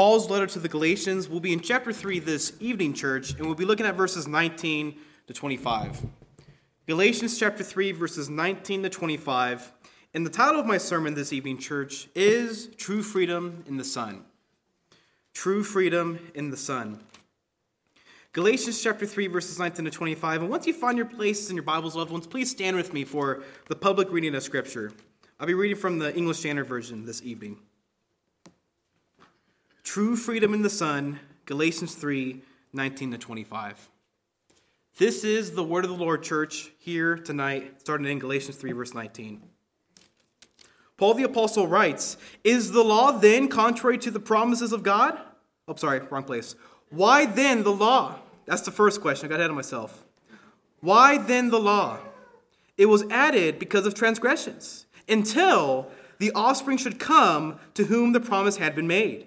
Paul's letter to the Galatians. We'll be in chapter 3 this evening, church, and we'll be looking at verses 19 to 25. Galatians chapter 3, verses 19 to 25. And the title of my sermon this evening, church, is True Freedom in the Son. True Freedom in the Son. Galatians chapter 3, verses 19 to 25. And once you find your places in your Bibles, loved ones, please stand with me for the public reading of Scripture. I'll be reading from the English Standard Version this evening. True freedom in the Son, Galatians 3 19 to 25. This is the word of the Lord, church, here tonight, starting in Galatians 3, verse 19. Paul the Apostle writes Is the law then contrary to the promises of God? Oh, sorry, wrong place. Why then the law? That's the first question. I got ahead of myself. Why then the law? It was added because of transgressions, until the offspring should come to whom the promise had been made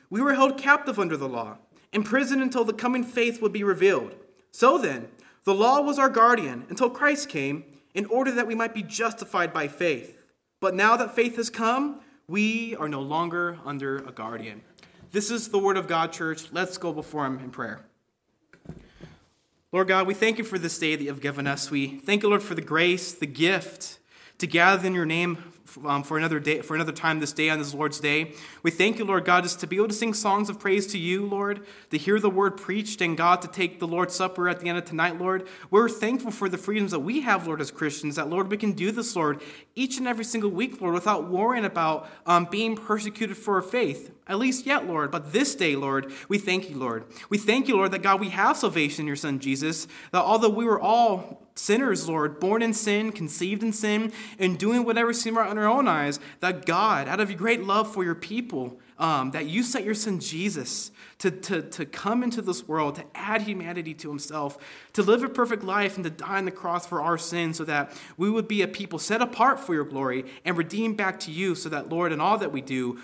we were held captive under the law, imprisoned until the coming faith would be revealed. So then, the law was our guardian until Christ came, in order that we might be justified by faith. But now that faith has come, we are no longer under a guardian. This is the word of God, church. Let's go before Him in prayer. Lord God, we thank you for this day that you've given us. We thank you, Lord, for the grace, the gift to gather in your name um, for another day, for another time this day on this Lord's day. We thank you, Lord God, just to be able to sing songs of praise to you, Lord, to hear the word preached, and God to take the Lord's Supper at the end of tonight, Lord. We're thankful for the freedoms that we have, Lord, as Christians. That Lord, we can do this, Lord, each and every single week, Lord, without worrying about um, being persecuted for our faith. At least yet, Lord. But this day, Lord, we thank you, Lord. We thank you, Lord, that God, we have salvation in your Son Jesus. That although we were all sinners, Lord, born in sin, conceived in sin, and doing whatever seemed right in our own eyes, that God, out of your great love for your people, um, that you sent your son Jesus to, to, to come into this world, to add humanity to himself, to live a perfect life, and to die on the cross for our sins, so that we would be a people set apart for your glory and redeemed back to you, so that, Lord, in all that we do,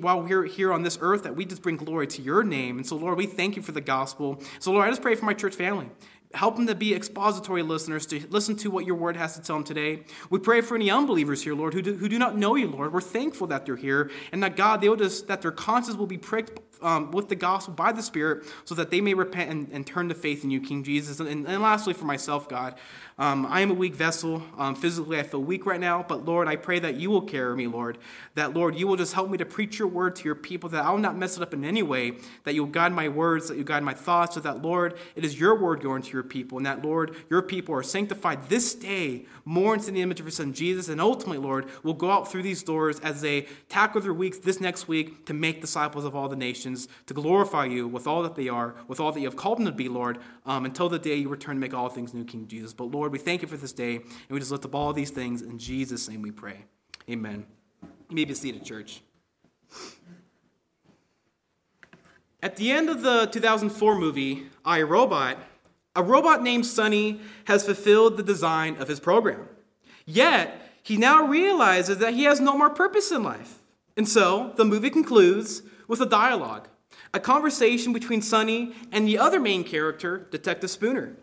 while we're here on this earth, that we just bring glory to your name. And so, Lord, we thank you for the gospel. So, Lord, I just pray for my church family help them to be expository listeners, to listen to what your word has to tell them today. We pray for any unbelievers here, Lord, who do, who do not know you, Lord. We're thankful that they're here and that, God, they will just, that their conscience will be pricked um, with the gospel by the Spirit so that they may repent and, and turn to faith in you, King Jesus. And, and lastly, for myself, God, um, I am a weak vessel. Um, physically, I feel weak right now, but Lord, I pray that you will carry me, Lord. That, Lord, you will just help me to preach your word to your people, that I will not mess it up in any way, that you'll guide my words, that you guide my thoughts, so that, Lord, it is your word going to your people, and that, Lord, your people are sanctified this day more into the image of your Son, Jesus, and ultimately, Lord, will go out through these doors as they tackle their weeks this next week to make disciples of all the nations, to glorify you with all that they are, with all that you have called them to be, Lord, um, until the day you return to make all things new, King Jesus. But, Lord, Lord, we thank you for this day, and we just lift up all these things. In Jesus' name we pray. Amen. You may be seated, church. At the end of the 2004 movie, I, Robot, a robot named Sonny has fulfilled the design of his program. Yet, he now realizes that he has no more purpose in life. And so, the movie concludes with a dialogue, a conversation between Sonny and the other main character, Detective Spooner.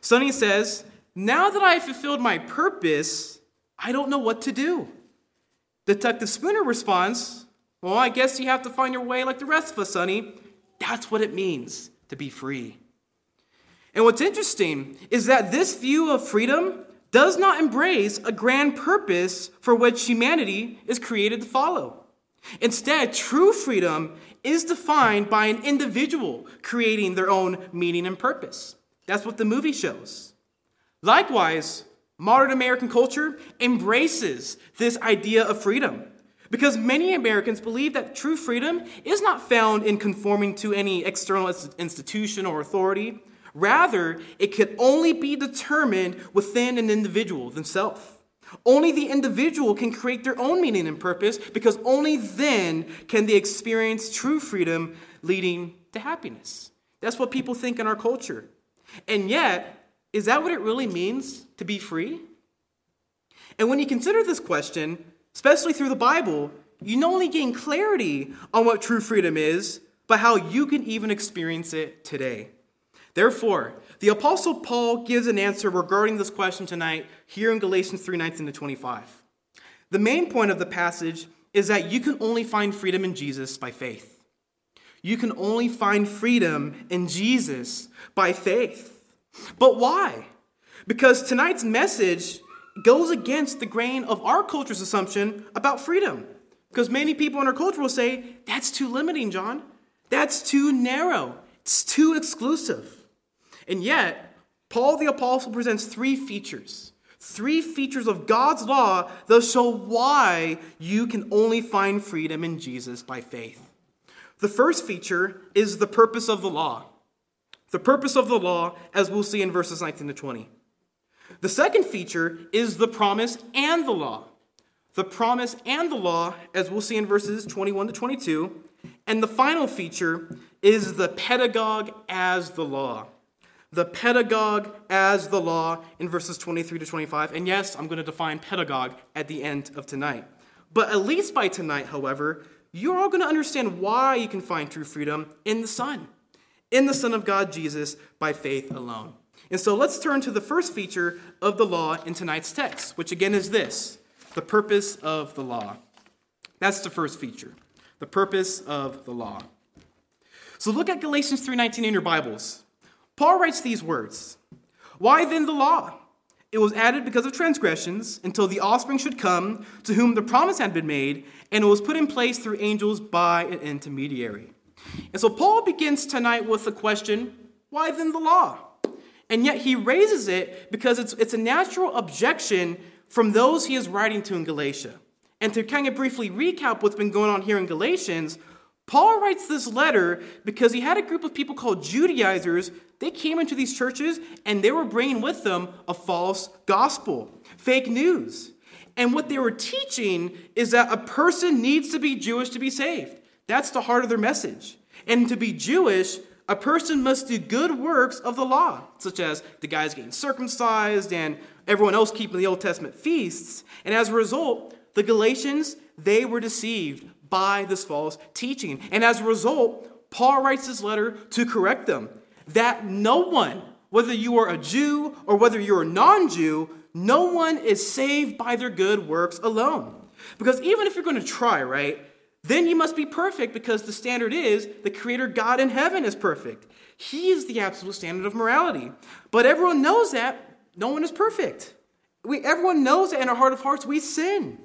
Sonny says, now that I have fulfilled my purpose, I don't know what to do. Detective Spooner responds, Well, I guess you have to find your way like the rest of us, Sonny. That's what it means to be free. And what's interesting is that this view of freedom does not embrace a grand purpose for which humanity is created to follow. Instead, true freedom is defined by an individual creating their own meaning and purpose. That's what the movie shows. Likewise, modern American culture embraces this idea of freedom because many Americans believe that true freedom is not found in conforming to any external institution or authority. Rather, it could only be determined within an individual themselves. Only the individual can create their own meaning and purpose because only then can they experience true freedom leading to happiness. That's what people think in our culture. And yet, is that what it really means to be free? And when you consider this question, especially through the Bible, you not only gain clarity on what true freedom is, but how you can even experience it today. Therefore, the Apostle Paul gives an answer regarding this question tonight here in Galatians 3 19 to 25. The main point of the passage is that you can only find freedom in Jesus by faith. You can only find freedom in Jesus by faith. But why? Because tonight's message goes against the grain of our culture's assumption about freedom. Because many people in our culture will say, that's too limiting, John. That's too narrow. It's too exclusive. And yet, Paul the Apostle presents three features. Three features of God's law that show why you can only find freedom in Jesus by faith. The first feature is the purpose of the law. The purpose of the law, as we'll see in verses 19 to 20. The second feature is the promise and the law. The promise and the law, as we'll see in verses 21 to 22. And the final feature is the pedagogue as the law the pedagogue as the law in verses 23 to 25. And yes, I'm going to define pedagogue at the end of tonight. But at least by tonight, however, you're all going to understand why you can find true freedom in the Son, in the Son of God, Jesus, by faith alone. And so let's turn to the first feature of the law in tonight's text, which again is this the purpose of the law. That's the first feature, the purpose of the law. So look at Galatians 3:19 in your Bibles. Paul writes these words Why then the law? It was added because of transgressions until the offspring should come to whom the promise had been made, and it was put in place through angels by an intermediary. And so Paul begins tonight with the question why then the law? And yet he raises it because it's, it's a natural objection from those he is writing to in Galatia. And to kind of briefly recap what's been going on here in Galatians, Paul writes this letter because he had a group of people called Judaizers. They came into these churches and they were bringing with them a false gospel, fake news. And what they were teaching is that a person needs to be Jewish to be saved. That's the heart of their message. And to be Jewish, a person must do good works of the law, such as the guys getting circumcised and everyone else keeping the Old Testament feasts. And as a result, the Galatians, they were deceived by this false teaching. And as a result, Paul writes this letter to correct them that no one, whether you are a Jew or whether you're a non Jew, no one is saved by their good works alone. Because even if you're going to try, right, then you must be perfect because the standard is the Creator God in heaven is perfect. He is the absolute standard of morality. But everyone knows that no one is perfect. We, everyone knows that in our heart of hearts we sin.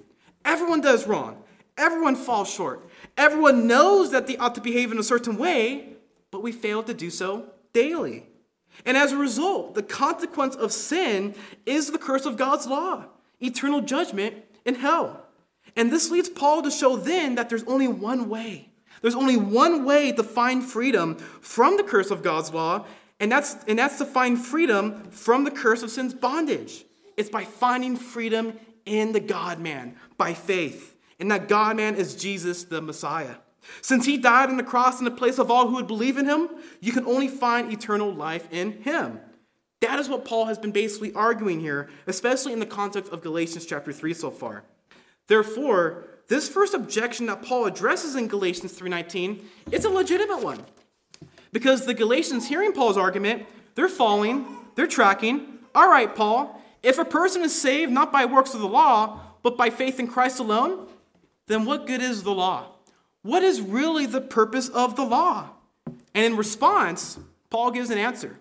Everyone does wrong. Everyone falls short. Everyone knows that they ought to behave in a certain way, but we fail to do so daily. And as a result, the consequence of sin is the curse of God's law, eternal judgment in hell. And this leads Paul to show then that there's only one way. There's only one way to find freedom from the curse of God's law, and that's, and that's to find freedom from the curse of sin's bondage. It's by finding freedom in the God man, by faith and that God man is Jesus the Messiah. Since he died on the cross in the place of all who would believe in him, you can only find eternal life in him. That is what Paul has been basically arguing here, especially in the context of Galatians chapter 3 so far. Therefore, this first objection that Paul addresses in Galatians 3:19 is a legitimate one. Because the Galatians hearing Paul's argument, they're following, they're tracking. All right, Paul, if a person is saved not by works of the law, but by faith in Christ alone, then what good is the law? What is really the purpose of the law? And in response, Paul gives an answer.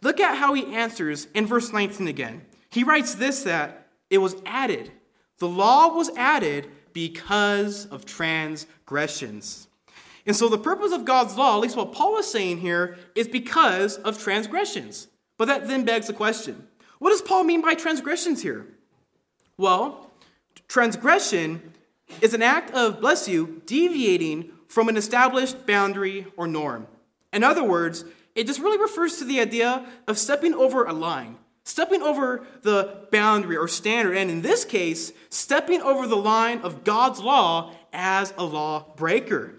Look at how he answers in verse 19 again. He writes this that it was added. The law was added because of transgressions. And so the purpose of God's law, at least what Paul is saying here, is because of transgressions. But that then begs the question what does Paul mean by transgressions here? Well, transgression is an act of, bless you, deviating from an established boundary or norm. In other words, it just really refers to the idea of stepping over a line, stepping over the boundary or standard, and in this case, stepping over the line of God's law as a lawbreaker.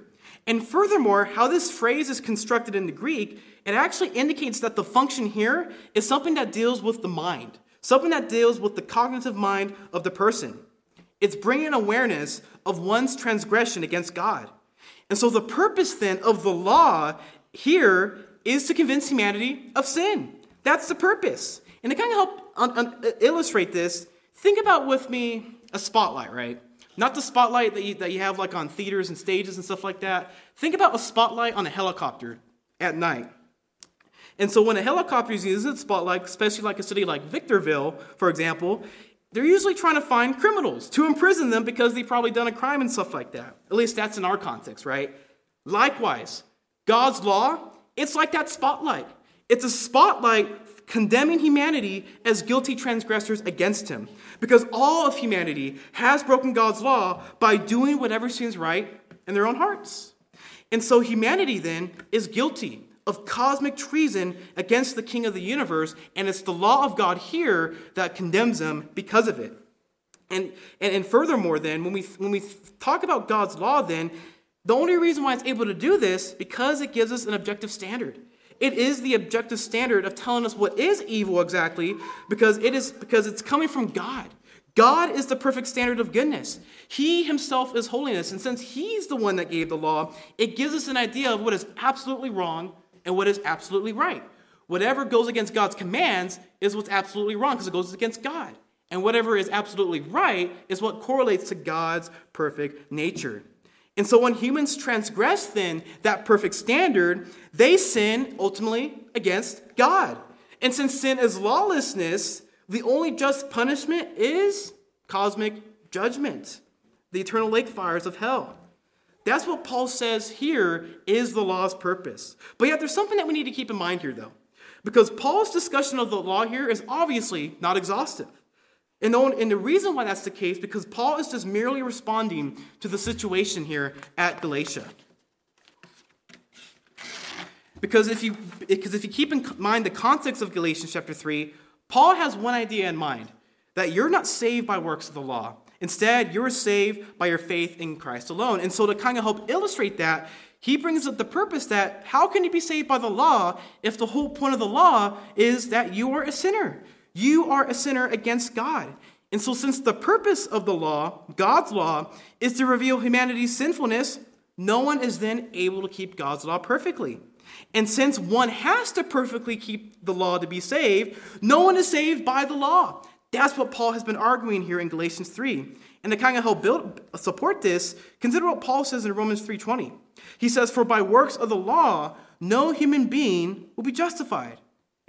And furthermore, how this phrase is constructed in the Greek, it actually indicates that the function here is something that deals with the mind, something that deals with the cognitive mind of the person. It's bringing awareness of one's transgression against God. And so the purpose then of the law here is to convince humanity of sin. That's the purpose. And to kind of help un- un- illustrate this, think about with me a spotlight, right? Not the spotlight that you, that you have like on theaters and stages and stuff like that. Think about a spotlight on a helicopter at night. And so when a helicopter using its spotlight, especially like a city like Victorville, for example, they're usually trying to find criminals to imprison them because they've probably done a crime and stuff like that. At least that's in our context, right? Likewise, God's law, it's like that spotlight. It's a spotlight condemning humanity as guilty transgressors against him. Because all of humanity has broken God's law by doing whatever seems right in their own hearts. And so humanity then is guilty of cosmic treason against the king of the universe, and it's the law of God here that condemns them because of it. And, and, and furthermore, then, when we, when we talk about God's law, then, the only reason why it's able to do this because it gives us an objective standard. It is the objective standard of telling us what is evil exactly because it is because it's coming from God. God is the perfect standard of goodness. He himself is holiness. And since he's the one that gave the law, it gives us an idea of what is absolutely wrong and what is absolutely right. Whatever goes against God's commands is what's absolutely wrong because it goes against God. And whatever is absolutely right is what correlates to God's perfect nature. And so when humans transgress then that perfect standard, they sin ultimately against God. And since sin is lawlessness, the only just punishment is cosmic judgment, the eternal lake fires of hell. That's what Paul says here is the law's purpose. But yet there's something that we need to keep in mind here, though, because Paul's discussion of the law here is obviously not exhaustive. And the reason why that's the case, because Paul is just merely responding to the situation here at Galatia. Because if you, because if you keep in mind the context of Galatians chapter 3, Paul has one idea in mind that you're not saved by works of the law. Instead, you're saved by your faith in Christ alone. And so, to kind of help illustrate that, he brings up the purpose that how can you be saved by the law if the whole point of the law is that you are a sinner? You are a sinner against God. And so, since the purpose of the law, God's law, is to reveal humanity's sinfulness, no one is then able to keep God's law perfectly. And since one has to perfectly keep the law to be saved, no one is saved by the law. That's what Paul has been arguing here in Galatians 3. And to kind of help build support this, consider what Paul says in Romans 3:20. He says, "For by works of the law, no human being will be justified."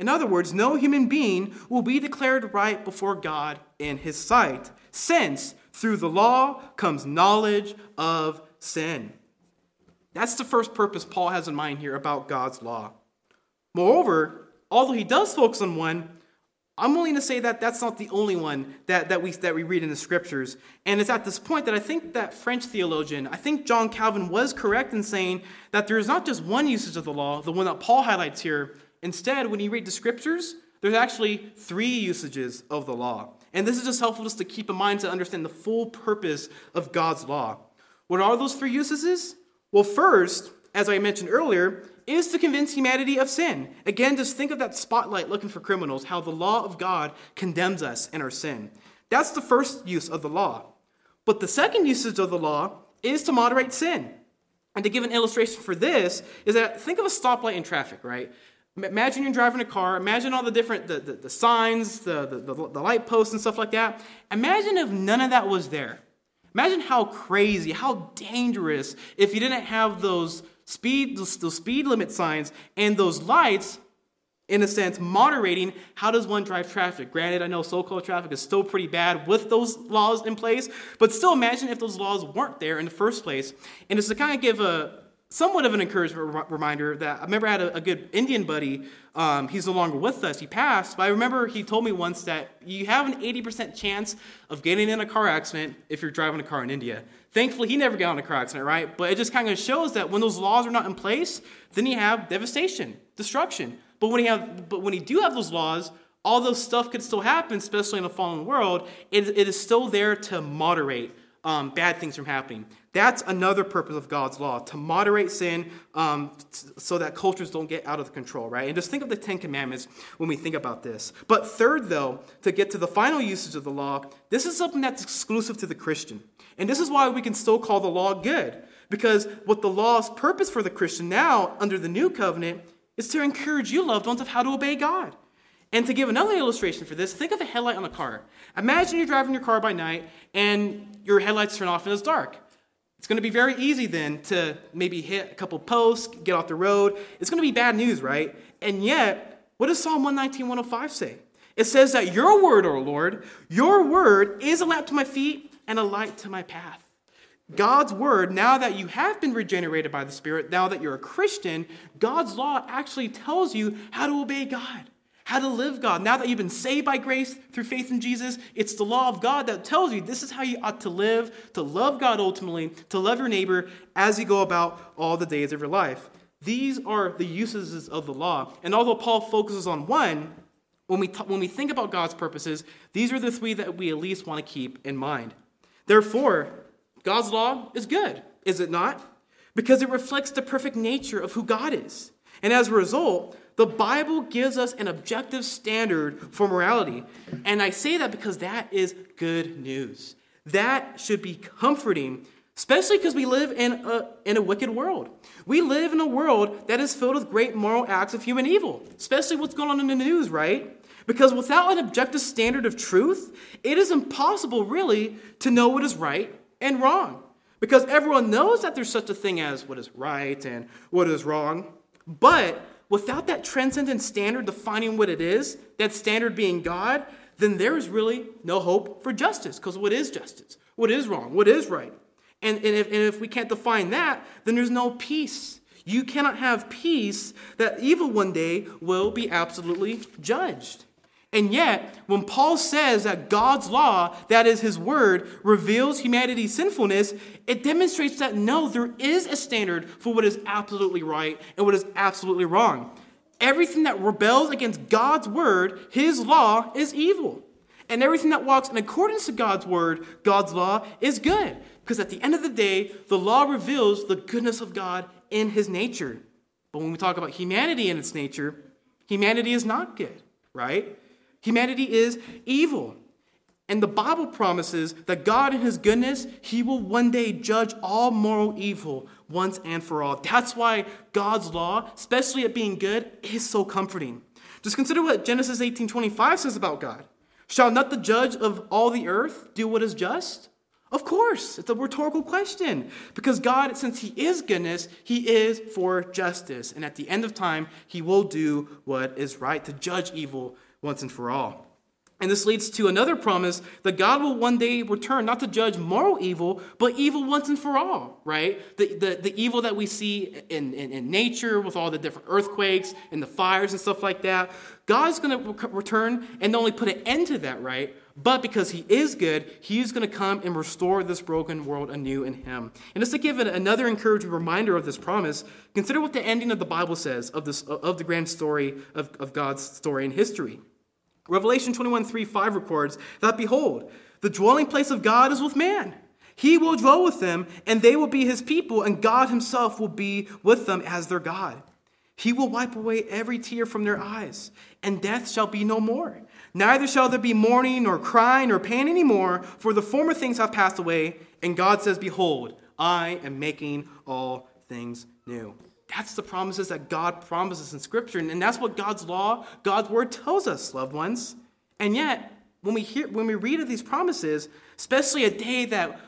In other words, no human being will be declared right before God in his sight, since through the law comes knowledge of sin. That's the first purpose Paul has in mind here about God's law. Moreover, although he does focus on one, I'm willing to say that that's not the only one that, that, we, that we read in the scriptures. And it's at this point that I think that French theologian, I think John Calvin was correct in saying that there is not just one usage of the law, the one that Paul highlights here. Instead, when you read the scriptures, there's actually three usages of the law. And this is just helpful just to keep in mind to understand the full purpose of God's law. What are those three usages? Well, first, as I mentioned earlier, is to convince humanity of sin. Again, just think of that spotlight looking for criminals, how the law of God condemns us in our sin. That's the first use of the law. But the second usage of the law is to moderate sin. And to give an illustration for this, is that think of a stoplight in traffic, right? Imagine you're driving a car. Imagine all the different the, the, the signs, the, the, the light posts, and stuff like that. Imagine if none of that was there. Imagine how crazy, how dangerous if you didn't have those speed, those, those speed limit signs and those lights, in a sense, moderating how does one drive traffic. Granted, I know so-called traffic is still pretty bad with those laws in place, but still imagine if those laws weren't there in the first place. And it's to kind of give a somewhat of an encouragement reminder that I remember I had a, a good Indian buddy. Um, he's no longer with us. He passed, but I remember he told me once that you have an 80% chance of getting in a car accident if you're driving a car in India. Thankfully, he never got in a car accident, right? But it just kind of shows that when those laws are not in place, then you have devastation, destruction. But when you have, but when you do have those laws, all those stuff could still happen, especially in a fallen world, it, it is still there to moderate um, bad things from happening. That's another purpose of God's law, to moderate sin um, so that cultures don't get out of control, right? And just think of the Ten Commandments when we think about this. But third, though, to get to the final usage of the law, this is something that's exclusive to the Christian. And this is why we can still call the law good. Because what the law's purpose for the Christian now, under the new covenant, is to encourage you, loved ones, of how to obey God. And to give another illustration for this, think of a headlight on a car. Imagine you're driving your car by night and your headlights turn off and it's dark. It's going to be very easy then to maybe hit a couple posts, get off the road. It's going to be bad news, right? And yet, what does Psalm 119, 105 say? It says that your word, O Lord, your word is a lamp to my feet and a light to my path. God's word, now that you have been regenerated by the Spirit, now that you're a Christian, God's law actually tells you how to obey God how to live God. Now that you've been saved by grace through faith in Jesus, it's the law of God that tells you this is how you ought to live, to love God ultimately, to love your neighbor as you go about all the days of your life. These are the uses of the law. And although Paul focuses on one, when we, t- when we think about God's purposes, these are the three that we at least want to keep in mind. Therefore, God's law is good, is it not? Because it reflects the perfect nature of who God is. And as a result, the Bible gives us an objective standard for morality. And I say that because that is good news. That should be comforting, especially because we live in a, in a wicked world. We live in a world that is filled with great moral acts of human evil, especially what's going on in the news, right? Because without an objective standard of truth, it is impossible, really, to know what is right and wrong. Because everyone knows that there's such a thing as what is right and what is wrong. But without that transcendent standard defining what it is, that standard being God, then there is really no hope for justice. Because what is justice? What is wrong? What is right? And, and, if, and if we can't define that, then there's no peace. You cannot have peace that evil one day will be absolutely judged. And yet, when Paul says that God's law, that is his word, reveals humanity's sinfulness, it demonstrates that no, there is a standard for what is absolutely right and what is absolutely wrong. Everything that rebels against God's word, his law, is evil. And everything that walks in accordance to God's word, God's law, is good. Because at the end of the day, the law reveals the goodness of God in his nature. But when we talk about humanity in its nature, humanity is not good, right? Humanity is evil. And the Bible promises that God, in His goodness, He will one day judge all moral evil once and for all. That's why God's law, especially at being good, is so comforting. Just consider what Genesis 18:25 says about God. Shall not the judge of all the earth do what is just? Of course, it's a rhetorical question. Because God, since He is goodness, He is for justice. And at the end of time, He will do what is right to judge evil once and for all. And this leads to another promise that God will one day return not to judge moral evil, but evil once and for all, right? The, the, the evil that we see in, in, in nature with all the different earthquakes and the fires and stuff like that. God's going to return and not only put an end to that, right? But because he is good, he's going to come and restore this broken world anew in him. And just to give another encouraging reminder of this promise, consider what the ending of the Bible says of, this, of the grand story of, of God's story in history. Revelation 21 3 5 records that, Behold, the dwelling place of God is with man. He will dwell with them, and they will be his people, and God himself will be with them as their God. He will wipe away every tear from their eyes, and death shall be no more. Neither shall there be mourning, nor crying, nor pain anymore, for the former things have passed away. And God says, Behold, I am making all things new. That's the promises that God promises in Scripture. And that's what God's law, God's word tells us, loved ones. And yet, when we hear when we read of these promises, especially a day that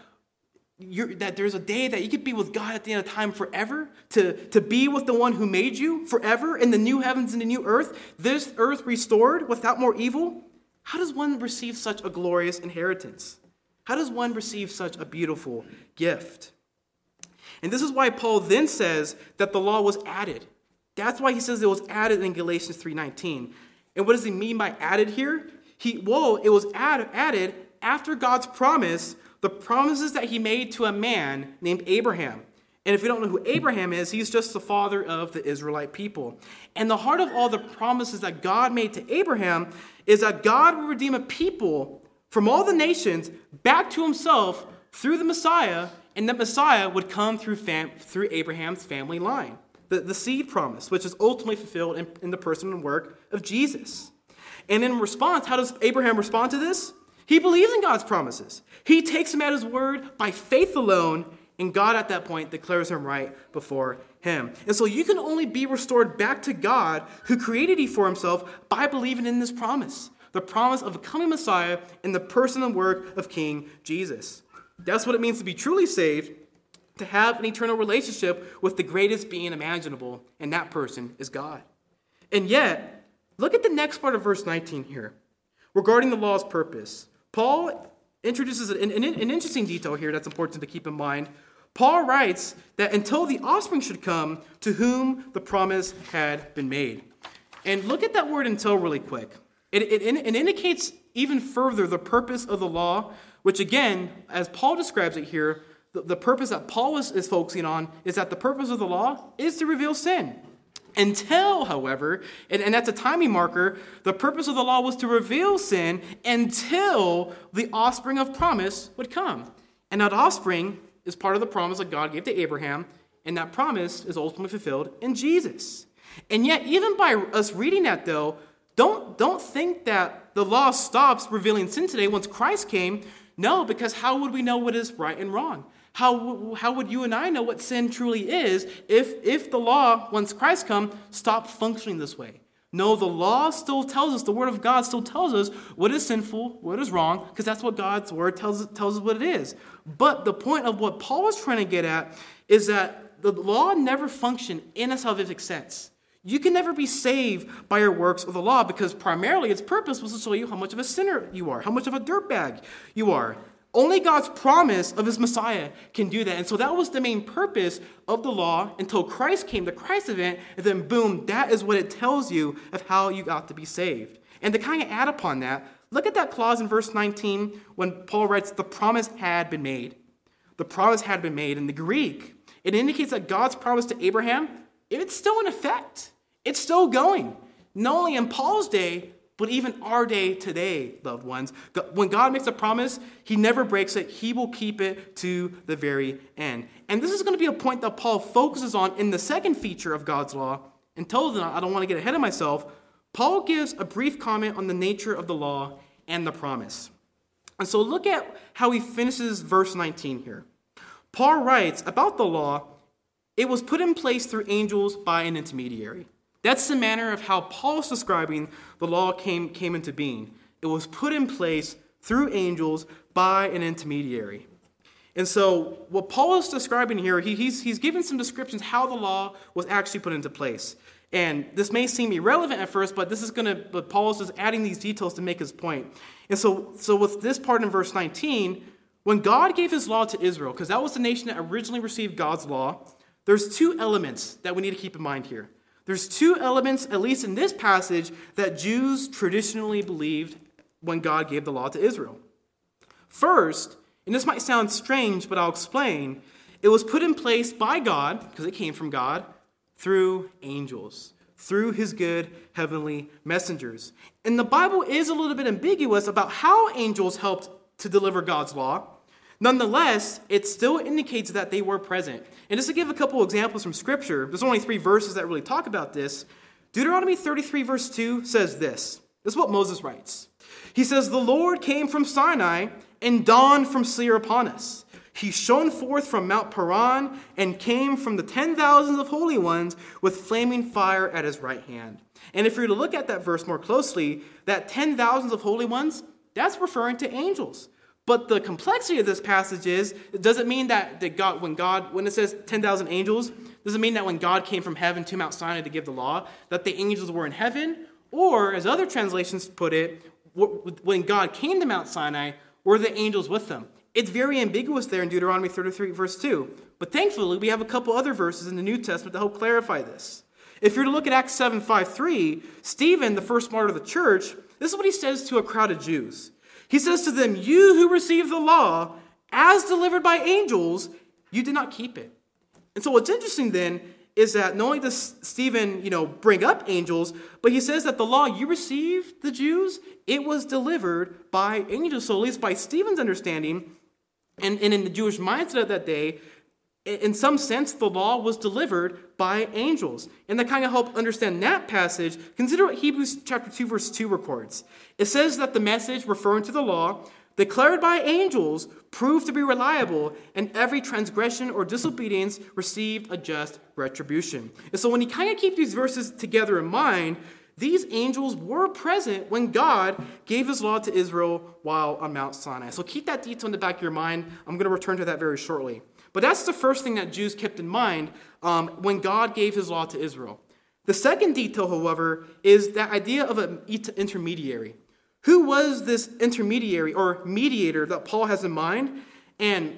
you that there's a day that you could be with God at the end of time forever, to, to be with the one who made you forever in the new heavens and the new earth, this earth restored without more evil. How does one receive such a glorious inheritance? How does one receive such a beautiful gift? And this is why Paul then says that the law was added. That's why he says it was added in Galatians 3:19. And what does he mean by added here? He well, it was add, added after God's promise, the promises that he made to a man named Abraham. And if you don't know who Abraham is, he's just the father of the Israelite people. And the heart of all the promises that God made to Abraham is that God will redeem a people from all the nations back to himself through the Messiah, and that Messiah would come through, fam- through Abraham's family line. The, the seed promise, which is ultimately fulfilled in, in the person and work of Jesus. And in response, how does Abraham respond to this? He believes in God's promises. He takes him at his word by faith alone, and God at that point declares him right before him. And so you can only be restored back to God who created you for himself by believing in this promise the promise of a coming Messiah in the person and work of King Jesus. That's what it means to be truly saved, to have an eternal relationship with the greatest being imaginable, and that person is God. And yet, look at the next part of verse 19 here regarding the law's purpose. Paul introduces an, an, an, interesting detail here that's important to keep in mind. Paul writes that until the offspring should come to whom the promise had been made. And look at that word until really quick. It, it, it indicates even further the purpose of the law, which again, as Paul describes it here, the, the purpose that Paul is, is focusing on is that the purpose of the law is to reveal sin. Until, however, and, and that's a timing marker, the purpose of the law was to reveal sin until the offspring of promise would come. And that offspring is part of the promise that God gave to Abraham, and that promise is ultimately fulfilled in Jesus. And yet, even by us reading that, though, don't, don't think that the law stops revealing sin today once Christ came. No, because how would we know what is right and wrong? How, how would you and I know what sin truly is if, if the law, once Christ come, stopped functioning this way? No, the law still tells us, the Word of God still tells us what is sinful, what is wrong, because that's what God's Word tells, tells us what it is. But the point of what Paul is trying to get at is that the law never functioned in a salvific sense. You can never be saved by your works of the law because primarily its purpose was to show you how much of a sinner you are, how much of a dirtbag you are. Only God's promise of his Messiah can do that. And so that was the main purpose of the law until Christ came, the Christ event, and then boom, that is what it tells you of how you got to be saved. And to kind of add upon that, look at that clause in verse 19 when Paul writes, the promise had been made. The promise had been made. In the Greek, it indicates that God's promise to Abraham, it's still in effect. It's still going. Not only in Paul's day, but even our day today, loved ones, when God makes a promise, He never breaks it. He will keep it to the very end. And this is going to be a point that Paul focuses on in the second feature of God's law. Until then, I don't want to get ahead of myself. Paul gives a brief comment on the nature of the law and the promise. And so look at how he finishes verse 19 here. Paul writes about the law, it was put in place through angels by an intermediary. That's the manner of how Paul's describing the law came, came into being. It was put in place through angels by an intermediary. And so, what Paul is describing here, he, he's, he's giving some descriptions how the law was actually put into place. And this may seem irrelevant at first, but this is going to, but Paul is just adding these details to make his point. And so, so with this part in verse 19, when God gave his law to Israel, because that was the nation that originally received God's law, there's two elements that we need to keep in mind here. There's two elements, at least in this passage, that Jews traditionally believed when God gave the law to Israel. First, and this might sound strange, but I'll explain, it was put in place by God, because it came from God, through angels, through his good heavenly messengers. And the Bible is a little bit ambiguous about how angels helped to deliver God's law. Nonetheless, it still indicates that they were present. And just to give a couple examples from Scripture, there's only three verses that really talk about this. Deuteronomy 33, verse 2 says this. This is what Moses writes. He says, The Lord came from Sinai and dawned from Seir upon us. He shone forth from Mount Paran and came from the ten thousands of holy ones with flaming fire at his right hand. And if you're to look at that verse more closely, that ten thousands of holy ones, that's referring to angels. But the complexity of this passage is, does it mean that, that God, when God, when it says 10,000 angels, does it mean that when God came from heaven to Mount Sinai to give the law, that the angels were in heaven? Or, as other translations put it, when God came to Mount Sinai, were the angels with them? It's very ambiguous there in Deuteronomy 33, verse 2. But thankfully, we have a couple other verses in the New Testament to help clarify this. If you're to look at Acts 7, 5, 3, Stephen, the first martyr of the church, this is what he says to a crowd of Jews. He says to them, You who received the law as delivered by angels, you did not keep it. And so what's interesting then is that not only does Stephen, you know, bring up angels, but he says that the law you received, the Jews, it was delivered by angels. So at least by Stephen's understanding, and, and in the Jewish mindset of that day, in some sense, the law was delivered by angels. And to kind of help understand that passage, consider what Hebrews chapter 2, verse 2 records. It says that the message referring to the law, declared by angels, proved to be reliable, and every transgression or disobedience received a just retribution. And so when you kind of keep these verses together in mind, these angels were present when God gave his law to Israel while on Mount Sinai. So keep that detail in the back of your mind. I'm going to return to that very shortly. But that's the first thing that Jews kept in mind um, when God gave his law to Israel. The second detail, however, is that idea of an intermediary. Who was this intermediary or mediator that Paul has in mind? And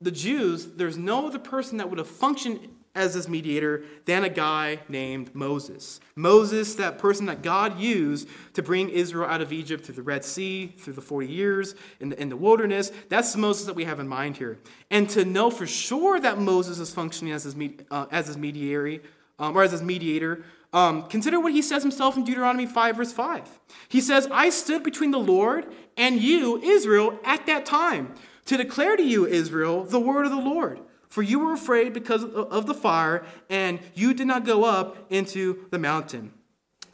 the Jews, there's no other person that would have functioned as his mediator than a guy named Moses. Moses, that person that God used to bring Israel out of Egypt through the Red Sea, through the 40 years in the, in the wilderness. That's the Moses that we have in mind here. And to know for sure that Moses is functioning as his, uh, as his mediator, um, or as his mediator, um, consider what he says himself in Deuteronomy 5, verse 5. He says, I stood between the Lord and you, Israel, at that time, to declare to you, Israel, the word of the Lord. For you were afraid because of the fire, and you did not go up into the mountain.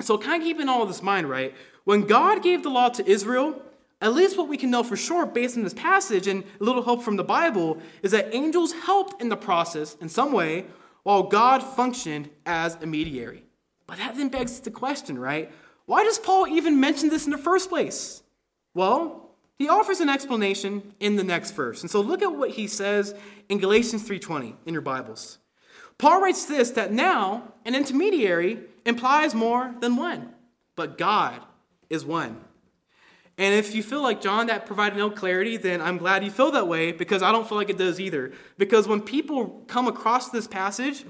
So, kind of keeping all of this in mind, right? When God gave the law to Israel, at least what we can know for sure based on this passage and a little help from the Bible is that angels helped in the process in some way while God functioned as a mediator. But that then begs the question, right? Why does Paul even mention this in the first place? Well, he offers an explanation in the next verse. And so look at what he says in Galatians 3:20 in your Bibles. Paul writes this that now an intermediary implies more than one, but God is one. And if you feel like John that provided no clarity, then I'm glad you feel that way because I don't feel like it does either. Because when people come across this passage,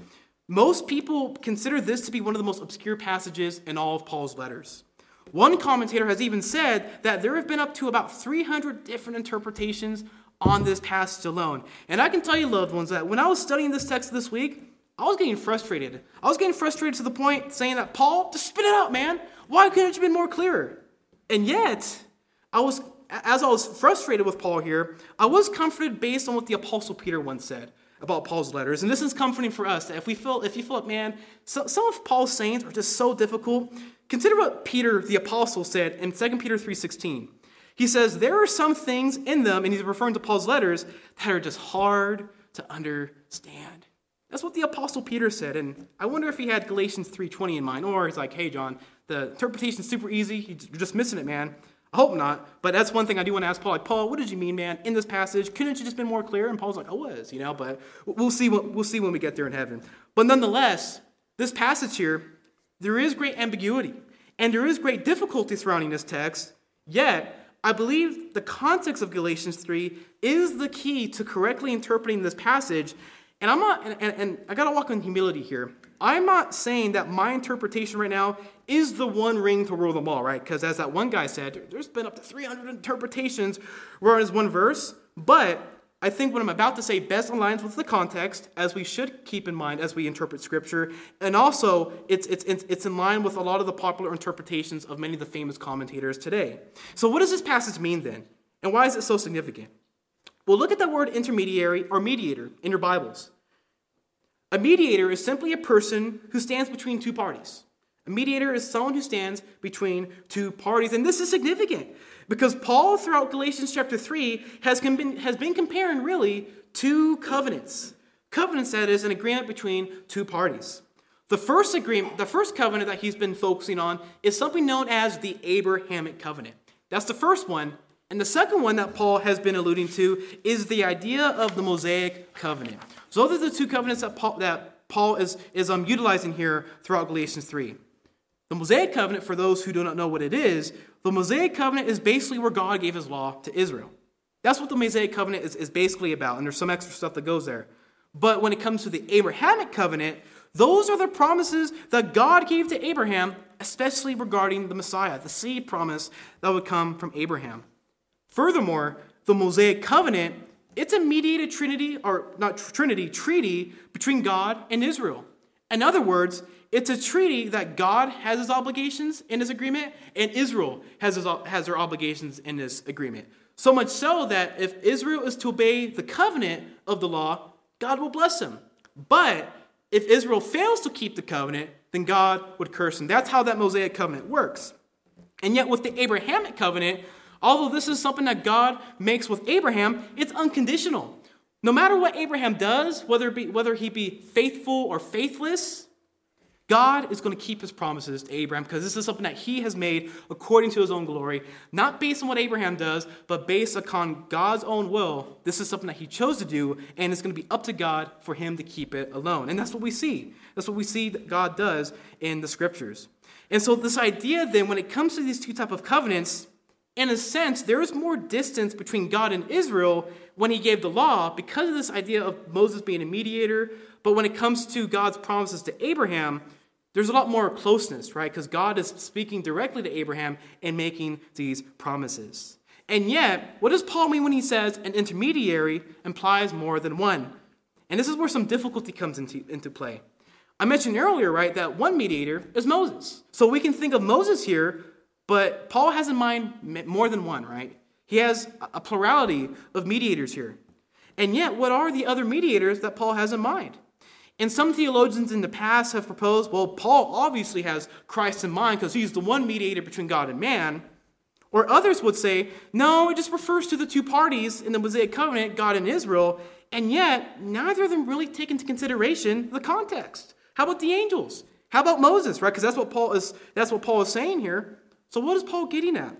most people consider this to be one of the most obscure passages in all of Paul's letters. One commentator has even said that there have been up to about 300 different interpretations on this passage alone. And I can tell you, loved ones, that when I was studying this text this week, I was getting frustrated. I was getting frustrated to the point saying that, Paul, just spit it out, man. Why couldn't you been more clear? And yet, I was, as I was frustrated with Paul here, I was comforted based on what the Apostle Peter once said about Paul's letters. And this is comforting for us that if we feel, if you feel like, man, so, some of Paul's sayings are just so difficult, consider what Peter the apostle said in 2 Peter 3:16. He says, There are some things in them, and he's referring to Paul's letters, that are just hard to understand. That's what the apostle Peter said. And I wonder if he had Galatians 3:20 in mind, or he's like, hey John, the interpretation's super easy. You're just missing it, man. I hope not. But that's one thing I do want to ask Paul. Like, Paul, what did you mean, man, in this passage? Couldn't you just been more clear? And Paul's like, I was, you know, but we'll see what, we'll see when we get there in heaven. But nonetheless, this passage here, there is great ambiguity. And there is great difficulty surrounding this text. Yet, I believe the context of Galatians 3 is the key to correctly interpreting this passage. And I'm not, and, and, and I gotta walk in humility here. I'm not saying that my interpretation right now is the one ring to rule them all, right? Because as that one guy said, there's been up to 300 interpretations whereas one verse. But I think what I'm about to say best aligns with the context, as we should keep in mind as we interpret Scripture. And also, it's, it's, it's in line with a lot of the popular interpretations of many of the famous commentators today. So, what does this passage mean then? And why is it so significant? Well, look at that word intermediary or mediator in your Bibles. A mediator is simply a person who stands between two parties. A mediator is someone who stands between two parties. And this is significant because Paul, throughout Galatians chapter 3, has been, has been comparing really two covenants. Covenants, that is, an agreement between two parties. The first agreement, the first covenant that he's been focusing on is something known as the Abrahamic covenant. That's the first one. And the second one that Paul has been alluding to is the idea of the Mosaic covenant. So those are the two covenants that Paul, that Paul is, is um, utilizing here throughout Galatians 3. The Mosaic covenant, for those who do not know what it is, the Mosaic covenant is basically where God gave his law to Israel. That's what the Mosaic covenant is, is basically about, and there's some extra stuff that goes there. But when it comes to the Abrahamic covenant, those are the promises that God gave to Abraham, especially regarding the Messiah, the seed promise that would come from Abraham. Furthermore, the Mosaic covenant it's a mediated trinity, or not trinity, treaty between God and Israel. In other words, it's a treaty that God has his obligations in his agreement, and Israel has, his, has their obligations in this agreement. So much so that if Israel is to obey the covenant of the law, God will bless him. But if Israel fails to keep the covenant, then God would curse them. That's how that Mosaic covenant works. And yet, with the Abrahamic covenant, although this is something that God makes with Abraham, it's unconditional. No matter what Abraham does, whether, be, whether he be faithful or faithless, God is going to keep his promises to Abraham because this is something that he has made according to his own glory, not based on what Abraham does, but based upon God's own will. This is something that he chose to do, and it's going to be up to God for him to keep it alone. And that's what we see. That's what we see that God does in the scriptures. And so this idea then, when it comes to these two type of covenants, in a sense, there is more distance between God and Israel when he gave the law because of this idea of Moses being a mediator, but when it comes to God's promises to Abraham, there's a lot more closeness, right? Because God is speaking directly to Abraham and making these promises. And yet, what does Paul mean when he says an intermediary implies more than one? And this is where some difficulty comes into, into play. I mentioned earlier, right, that one mediator is Moses. So we can think of Moses here, but Paul has in mind more than one, right? He has a plurality of mediators here. And yet, what are the other mediators that Paul has in mind? And some theologians in the past have proposed well, Paul obviously has Christ in mind because he's the one mediator between God and man. Or others would say, no, it just refers to the two parties in the Mosaic covenant, God and Israel, and yet neither of them really take into consideration the context. How about the angels? How about Moses, right? Because that's what Paul is that's what Paul is saying here. So what is Paul getting at?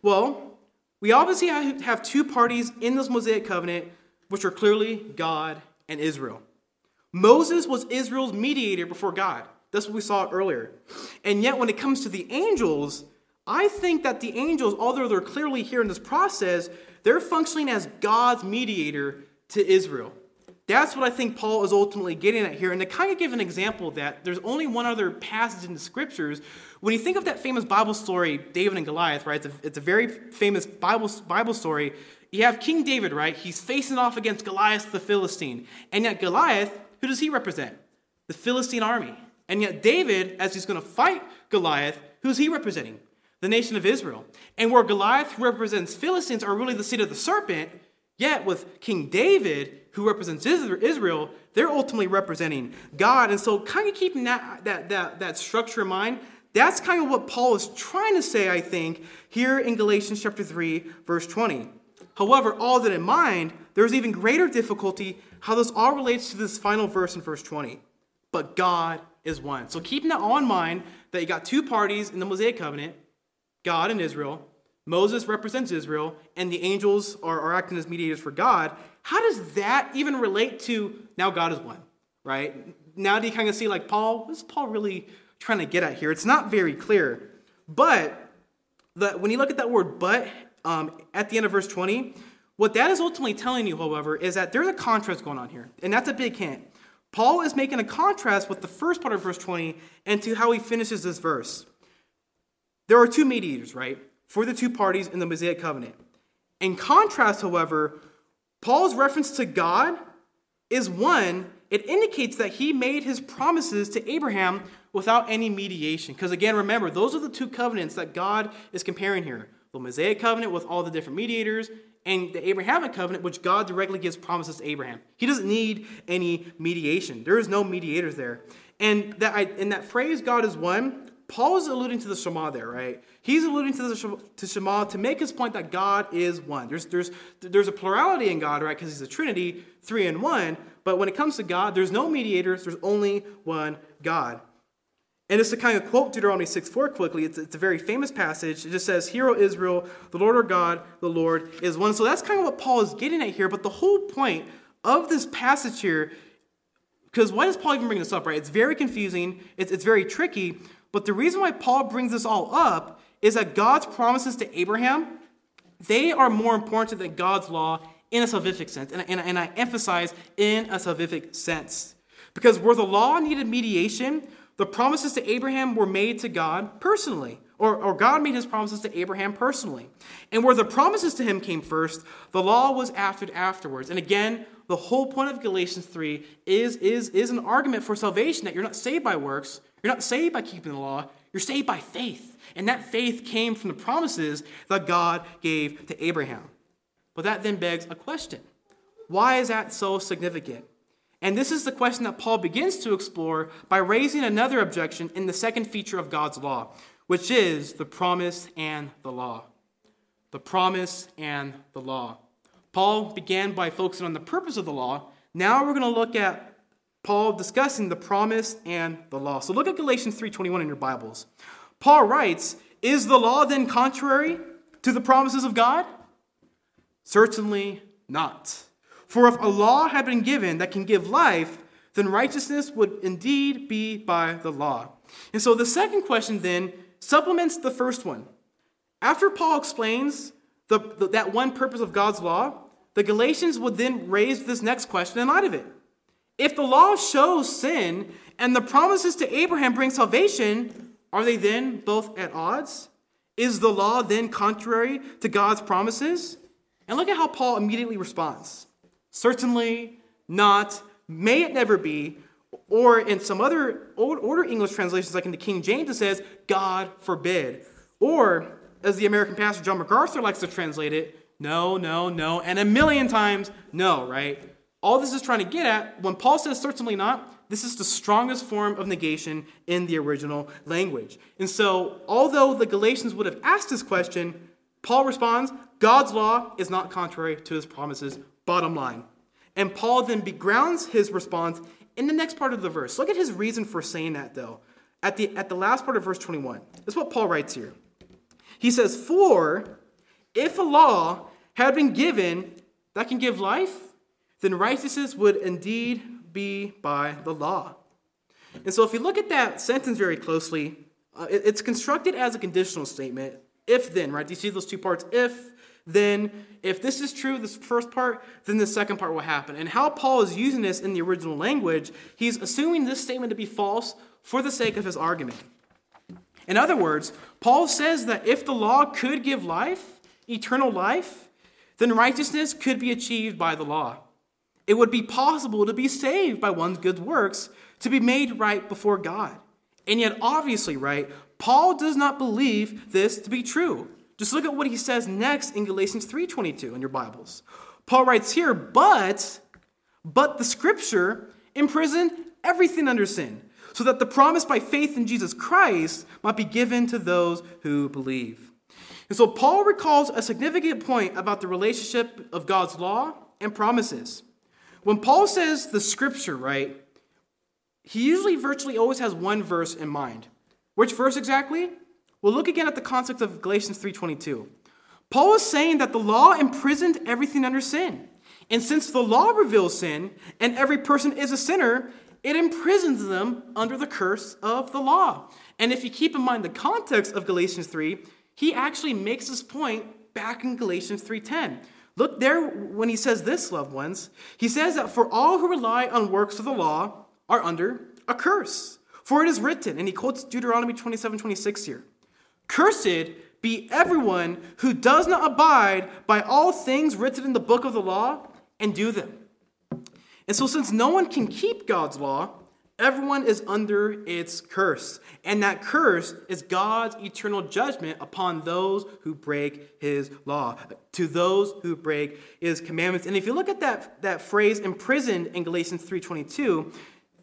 Well, we obviously have two parties in this Mosaic covenant, which are clearly God and Israel. Moses was Israel's mediator before God. That's what we saw earlier. And yet, when it comes to the angels, I think that the angels, although they're clearly here in this process, they're functioning as God's mediator to Israel. That's what I think Paul is ultimately getting at here. And to kind of give an example of that, there's only one other passage in the scriptures. When you think of that famous Bible story, David and Goliath, right? It's a, it's a very famous Bible, Bible story. You have King David, right? He's facing off against Goliath the Philistine. And yet, Goliath who does he represent? The Philistine army. And yet, David, as he's going to fight Goliath, who's he representing? The nation of Israel. And where Goliath represents Philistines are really the seed of the serpent, yet with King David, who represents Israel, they're ultimately representing God. And so, kind of keeping that, that, that, that structure in mind, that's kind of what Paul is trying to say, I think, here in Galatians chapter 3, verse 20. However, all that in mind, there's even greater difficulty how this all relates to this final verse in verse 20. But God is one. So keeping that all in mind, that you got two parties in the Mosaic covenant, God and Israel. Moses represents Israel, and the angels are, are acting as mediators for God. How does that even relate to now God is one, right? Now do you kind of see like Paul, what is Paul really trying to get at here? It's not very clear. But the, when you look at that word but um, at the end of verse 20, what that is ultimately telling you, however, is that there's a contrast going on here, and that's a big hint. Paul is making a contrast with the first part of verse 20 and to how he finishes this verse. There are two mediators, right, for the two parties in the Mosaic covenant. In contrast, however, Paul's reference to God is one, it indicates that he made his promises to Abraham without any mediation. Because again, remember, those are the two covenants that God is comparing here the Mosaic covenant with all the different mediators, and the Abrahamic covenant, which God directly gives promises to Abraham. He doesn't need any mediation. There is no mediators there. And that I, in that phrase, God is one, Paul is alluding to the Shema there, right? He's alluding to the Shema, to Shema to make his point that God is one. There's, there's, there's a plurality in God, right? Because he's a Trinity, three in one. But when it comes to God, there's no mediators. There's only one God. And just to kind of quote Deuteronomy 6 4 quickly, it's, it's a very famous passage. It just says, Hear, Israel, the Lord our God, the Lord is one. So that's kind of what Paul is getting at here. But the whole point of this passage here, because why does Paul even bring this up, right? It's very confusing, it's, it's very tricky. But the reason why Paul brings this all up is that God's promises to Abraham, they are more important than God's law in a salvific sense. And, and, and I emphasize in a salvific sense. Because where the law needed mediation, the promises to Abraham were made to God personally, or, or God made his promises to Abraham personally. And where the promises to him came first, the law was after afterwards. And again, the whole point of Galatians 3 is, is, is an argument for salvation that you're not saved by works, you're not saved by keeping the law, you're saved by faith. And that faith came from the promises that God gave to Abraham. But that then begs a question why is that so significant? And this is the question that Paul begins to explore by raising another objection in the second feature of God's law, which is the promise and the law. The promise and the law. Paul began by focusing on the purpose of the law. Now we're going to look at Paul discussing the promise and the law. So look at Galatians 3:21 in your Bibles. Paul writes, "Is the law then contrary to the promises of God?" Certainly not. For if a law had been given that can give life, then righteousness would indeed be by the law. And so the second question then supplements the first one. After Paul explains the, the, that one purpose of God's law, the Galatians would then raise this next question in light of it. If the law shows sin and the promises to Abraham bring salvation, are they then both at odds? Is the law then contrary to God's promises? And look at how Paul immediately responds. Certainly not, may it never be, or in some other old order English translations, like in the King James, it says, God forbid. Or, as the American pastor John MacArthur likes to translate it, no, no, no, and a million times no, right? All this is trying to get at, when Paul says certainly not, this is the strongest form of negation in the original language. And so, although the Galatians would have asked this question, Paul responds, God's law is not contrary to his promises Bottom line. And Paul then grounds his response in the next part of the verse. Look at his reason for saying that, though. At the, at the last part of verse 21. This is what Paul writes here. He says, For if a law had been given that can give life, then righteousness would indeed be by the law. And so, if you look at that sentence very closely, uh, it, it's constructed as a conditional statement. If then, right? Do you see those two parts? If then if this is true, this first part, then the second part will happen. And how Paul is using this in the original language, he's assuming this statement to be false for the sake of his argument. In other words, Paul says that if the law could give life, eternal life, then righteousness could be achieved by the law. It would be possible to be saved by one's good works, to be made right before God. And yet, obviously, right, Paul does not believe this to be true. Just look at what he says next in Galatians 3:22 in your Bibles. Paul writes here, "But but the scripture imprisoned everything under sin, so that the promise by faith in Jesus Christ might be given to those who believe." And so Paul recalls a significant point about the relationship of God's law and promises. When Paul says the scripture, right, he usually virtually always has one verse in mind. Which verse exactly? Well, look again at the context of Galatians 3:22. Paul is saying that the law imprisoned everything under sin. And since the law reveals sin and every person is a sinner, it imprisons them under the curse of the law. And if you keep in mind the context of Galatians 3, he actually makes this point back in Galatians 3:10. Look there when he says this, loved ones. He says that for all who rely on works of the law are under a curse. For it is written, and he quotes Deuteronomy 27, 26 here. Cursed be everyone who does not abide by all things written in the book of the law and do them. And so, since no one can keep God's law, everyone is under its curse. And that curse is God's eternal judgment upon those who break his law, to those who break his commandments. And if you look at that, that phrase imprisoned in Galatians 3.22,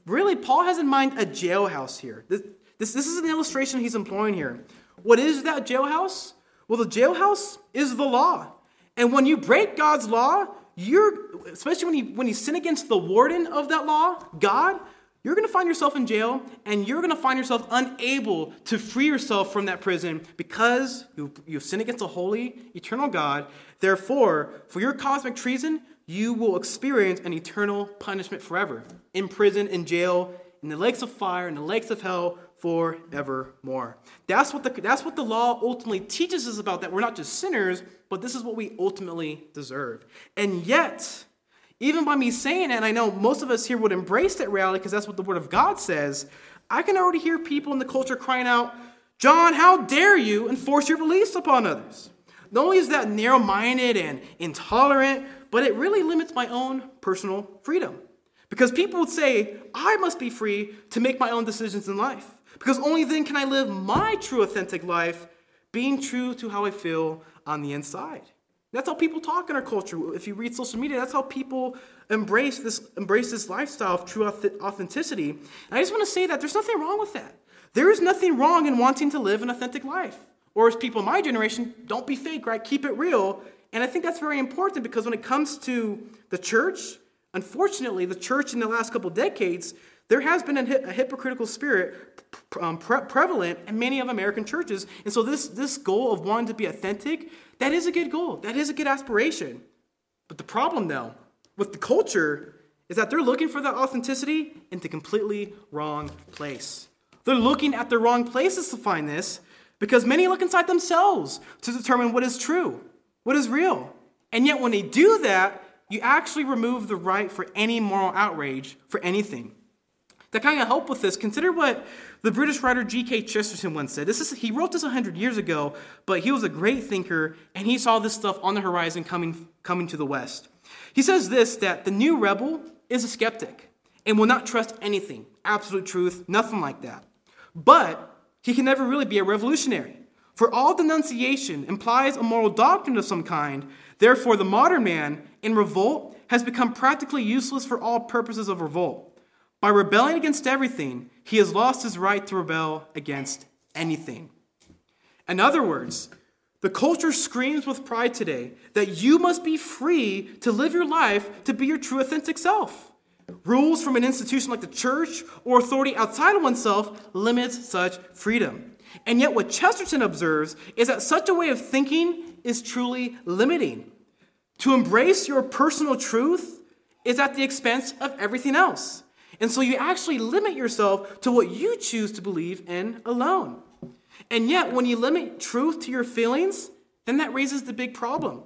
really Paul has in mind a jailhouse here. This, this, this is an illustration he's employing here. What is that jailhouse? Well, the jailhouse is the law. And when you break God's law, you're, especially when you, when you sin against the warden of that law, God, you're going to find yourself in jail and you're going to find yourself unable to free yourself from that prison because you, you've sinned against a holy, eternal God. Therefore, for your cosmic treason, you will experience an eternal punishment forever in prison, in jail, in the lakes of fire, in the lakes of hell forevermore. That's what, the, that's what the law ultimately teaches us about that we're not just sinners, but this is what we ultimately deserve. And yet, even by me saying it, and I know most of us here would embrace that reality because that's what the Word of God says, I can already hear people in the culture crying out, John, how dare you enforce your beliefs upon others? Not only is that narrow minded and intolerant, but it really limits my own personal freedom. Because people would say, I must be free to make my own decisions in life. Because only then can I live my true, authentic life, being true to how I feel on the inside. That's how people talk in our culture. If you read social media, that's how people embrace this, embrace this lifestyle of true authenticity. And I just want to say that there's nothing wrong with that. There is nothing wrong in wanting to live an authentic life. Or as people in my generation, don't be fake, right? Keep it real. And I think that's very important because when it comes to the church, unfortunately, the church in the last couple decades, there has been a, a hypocritical spirit um, pre- prevalent in many of American churches. And so this, this goal of wanting to be authentic, that is a good goal. That is a good aspiration. But the problem, though, with the culture is that they're looking for that authenticity in the completely wrong place. They're looking at the wrong places to find this because many look inside themselves to determine what is true, what is real. And yet, when they do that, you actually remove the right for any moral outrage for anything. To kind of help with this, consider what the British writer G.K. Chesterton once said. This is, he wrote this 100 years ago, but he was a great thinker and he saw this stuff on the horizon coming, coming to the West. He says this that the new rebel is a skeptic and will not trust anything, absolute truth, nothing like that. But he can never really be a revolutionary. For all denunciation implies a moral doctrine of some kind, therefore, the modern man in revolt has become practically useless for all purposes of revolt. By rebelling against everything, he has lost his right to rebel against anything. In other words, the culture screams with pride today that you must be free to live your life to be your true authentic self. Rules from an institution like the church or authority outside of oneself limits such freedom. And yet, what Chesterton observes is that such a way of thinking is truly limiting. To embrace your personal truth is at the expense of everything else. And so you actually limit yourself to what you choose to believe in alone. And yet, when you limit truth to your feelings, then that raises the big problem.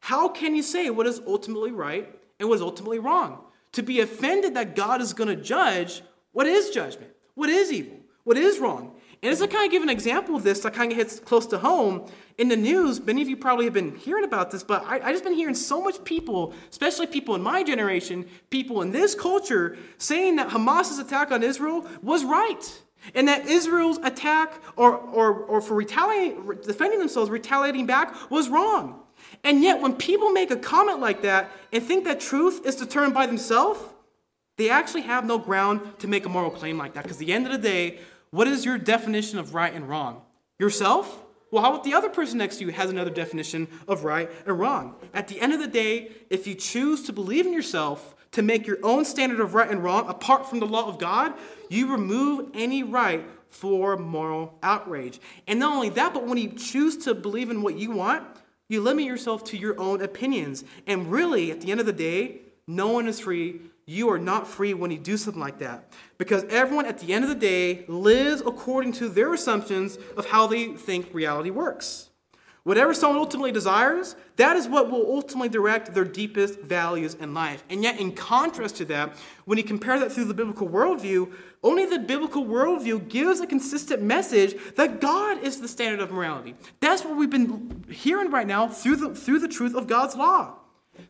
How can you say what is ultimately right and what is ultimately wrong? To be offended that God is going to judge what is judgment, what is evil, what is wrong. And as I kind of give an example of this that kind of hits close to home, in the news, many of you probably have been hearing about this, but I, just been hearing so much people, especially people in my generation, people in this culture, saying that Hamas's attack on Israel was right. And that Israel's attack or, or, or for retaliating, defending themselves, retaliating back, was wrong. And yet, when people make a comment like that and think that truth is determined by themselves, they actually have no ground to make a moral claim like that. Because at the end of the day, what is your definition of right and wrong? Yourself? Well, how about the other person next to you has another definition of right and wrong? At the end of the day, if you choose to believe in yourself, to make your own standard of right and wrong apart from the law of God, you remove any right for moral outrage. And not only that, but when you choose to believe in what you want, you limit yourself to your own opinions. And really, at the end of the day, no one is free. You are not free when you do something like that. Because everyone, at the end of the day, lives according to their assumptions of how they think reality works. Whatever someone ultimately desires, that is what will ultimately direct their deepest values in life. And yet, in contrast to that, when you compare that through the biblical worldview, only the biblical worldview gives a consistent message that God is the standard of morality. That's what we've been hearing right now through the, through the truth of God's law.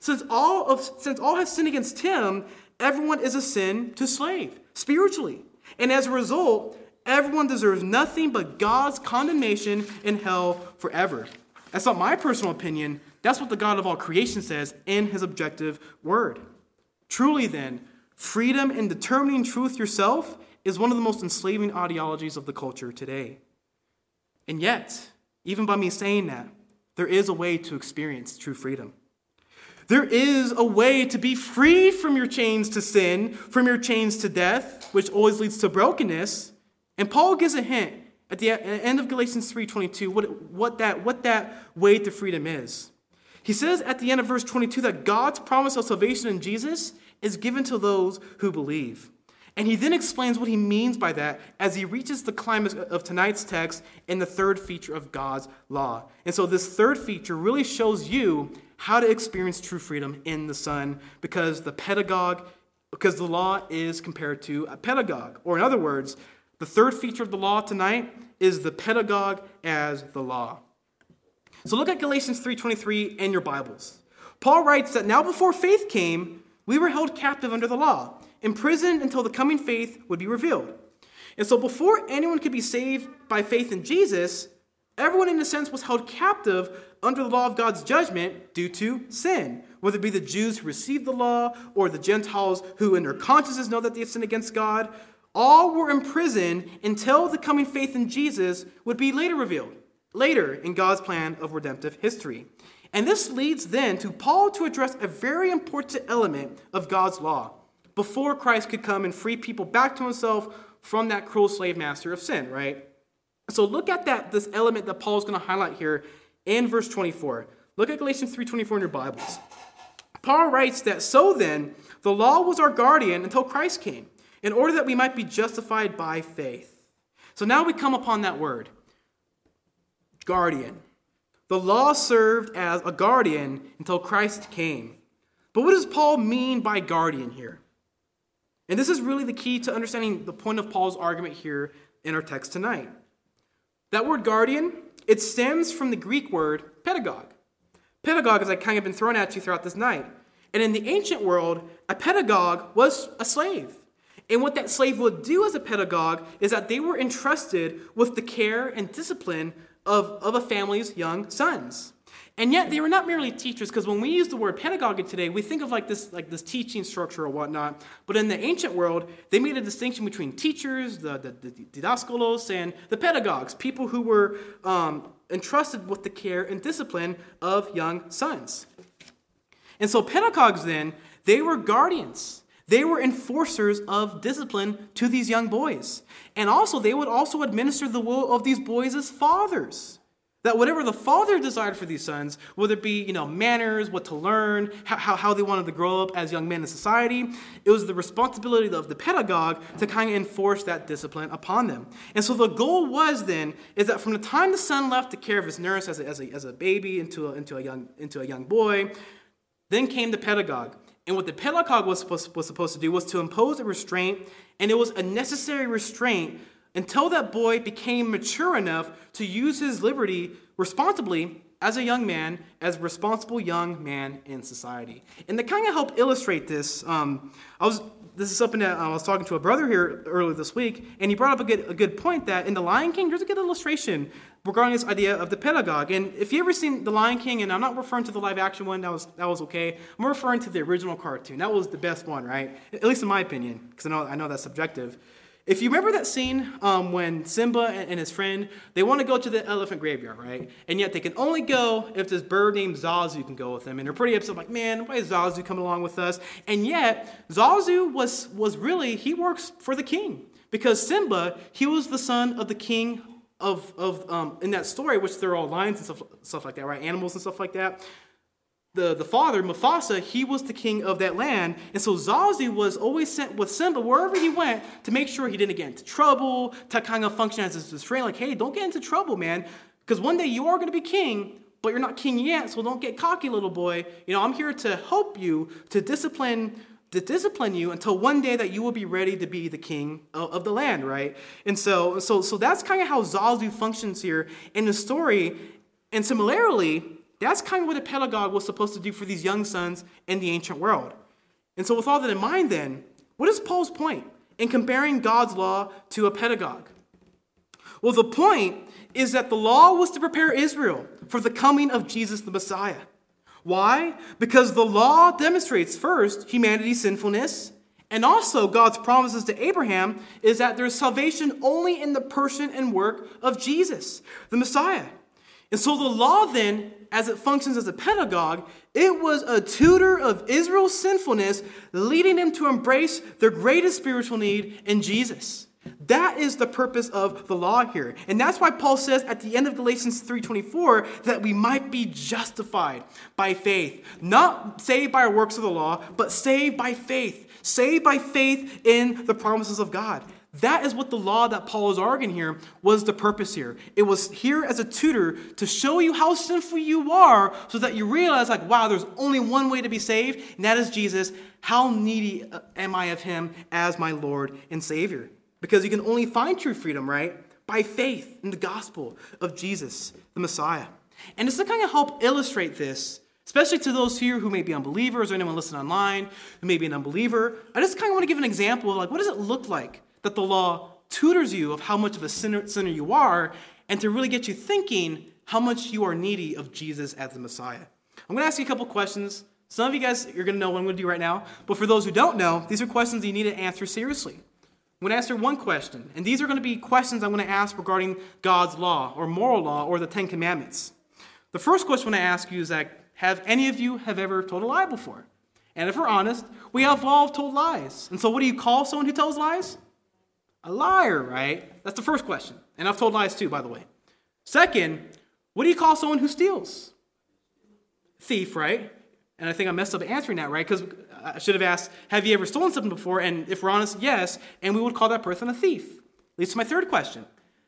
Since all, of, since all have sinned against him, everyone is a sin to slave, spiritually. And as a result, everyone deserves nothing but God's condemnation in hell forever. That's not my personal opinion. That's what the God of all creation says in his objective word. Truly, then, freedom in determining truth yourself is one of the most enslaving ideologies of the culture today. And yet, even by me saying that, there is a way to experience true freedom. There is a way to be free from your chains to sin, from your chains to death, which always leads to brokenness. And Paul gives a hint at the end of Galatians 3:22 what, what, that, what that way to freedom is. He says at the end of verse 22 that God's promise of salvation in Jesus is given to those who believe. And he then explains what he means by that as he reaches the climax of tonight's text in the third feature of God's law. And so this third feature really shows you how to experience true freedom in the Son because the pedagogue, because the law is compared to a pedagogue. Or in other words, The third feature of the law tonight is the pedagogue as the law. So look at Galatians 3:23 in your Bibles. Paul writes that now before faith came, we were held captive under the law, imprisoned until the coming faith would be revealed. And so before anyone could be saved by faith in Jesus, everyone in a sense was held captive under the law of God's judgment due to sin, whether it be the Jews who received the law or the Gentiles who in their consciences know that they have sinned against God. All were imprisoned until the coming faith in Jesus would be later revealed, later in God's plan of redemptive history. And this leads then to Paul to address a very important element of God's law before Christ could come and free people back to himself from that cruel slave master of sin, right? So look at that this element that Paul's going to highlight here in verse 24. Look at Galatians 3:24 in your Bibles. Paul writes that so then the law was our guardian until Christ came, in order that we might be justified by faith. So now we come upon that word. Guardian. The law served as a guardian until Christ came. But what does Paul mean by guardian here? And this is really the key to understanding the point of Paul's argument here in our text tonight. That word guardian, it stems from the Greek word pedagogue. Pedagogue, as I kind of been thrown at you throughout this night. And in the ancient world, a pedagogue was a slave. And what that slave would do as a pedagogue is that they were entrusted with the care and discipline of, of a family's young sons. And yet they were not merely teachers, because when we use the word pedagogy today, we think of like this, like this teaching structure or whatnot. But in the ancient world, they made a distinction between teachers, the, the, the didaskalos, and the pedagogues, people who were um, entrusted with the care and discipline of young sons. And so pedagogues then, they were guardians. They were enforcers of discipline to these young boys. And also, they would also administer the will of these boys as fathers. That whatever the father desired for these sons, whether it be, you know, manners, what to learn, how, how they wanted to grow up as young men in society, it was the responsibility of the pedagogue to kind of enforce that discipline upon them. And so the goal was then, is that from the time the son left the care of his nurse as a, as a, as a baby into a, into, a young, into a young boy, then came the pedagogue. And what the pedagogue was supposed, was supposed to do was to impose a restraint, and it was a necessary restraint until that boy became mature enough to use his liberty responsibly as a young man, as a responsible young man in society. And to kind of help illustrate this, um, I was this is something that I was talking to a brother here earlier this week, and he brought up a good, a good point that in The Lion King, there's a good illustration regarding this idea of the pedagogue. And if you ever seen The Lion King, and I'm not referring to the live action one, that was, that was okay. I'm referring to the original cartoon. That was the best one, right? At least in my opinion, because I know, I know that's subjective. If you remember that scene um, when Simba and, his friend, they want to go to the elephant graveyard, right? And yet they can only go if this bird named Zazu can go with them. And they're pretty upset, like, man, why is Zazu coming along with us? And yet, Zazu was, was really, he works for the king. Because Simba, he was the son of the king of, of um, in that story, which they're all lions and stuff, stuff like that, right? Animals and stuff like that the, the father, Mufasa, he was the king of that land. And so Zazu was always sent with Simba wherever he went to make sure he didn't get into trouble, to kind of function as a restraint, like, hey, don't get into trouble, man. Because one day you are going to be king, but you're not king yet, so don't get cocky, little boy. You know, I'm here to help you, to discipline to discipline you until one day that you will be ready to be the king of, of the land, right? And so, so, so that's kind of how Zazu functions here in the story. And similarly, that's kind of what a pedagogue was supposed to do for these young sons in the ancient world. And so, with all that in mind, then, what is Paul's point in comparing God's law to a pedagogue? Well, the point is that the law was to prepare Israel for the coming of Jesus the Messiah. Why? Because the law demonstrates first humanity's sinfulness, and also God's promises to Abraham is that there's salvation only in the person and work of Jesus, the Messiah. And so the law then as it functions as a pedagogue, it was a tutor of Israel's sinfulness, leading them to embrace their greatest spiritual need in Jesus. That is the purpose of the law here. And that's why Paul says at the end of Galatians 3:24 that we might be justified by faith, not saved by our works of the law, but saved by faith. Saved by faith in the promises of God. That is what the law that Paul is arguing here was the purpose here. It was here as a tutor to show you how sinful you are so that you realize, like, wow, there's only one way to be saved, and that is Jesus. How needy uh, am I of him as my Lord and Savior? Because you can only find true freedom, right? By faith in the gospel of Jesus, the Messiah. And just to kind of help illustrate this, especially to those here who may be unbelievers or anyone listening online who may be an unbeliever, I just kind of want to give an example of like what does it look like that the law tutors you of how much of a sinner, sinner you are and to really get you thinking how much you are needy of Jesus as the Messiah. I'm going to ask you a couple questions. Some of you guys, you're going to know what I'm going to do right now. But for those who don't know, these are questions you need to answer seriously. I'm going to answer one question. And these are going to be questions I'm going to ask regarding God's law or moral law or the Ten Commandments. The first question I ask you is that have any of you have ever told a lie before? And if we're honest, we have all told lies. And so what do you call someone who tells lies? A liar, right? That's the first question. And I've told lies too, by the way. Second, what do you call someone who steals? Thief, right? And I think I messed up answering that, right? Because I should have asked, have you ever stolen something before? And if we're honest, yes. And we would call that person a thief. Leads to my third question.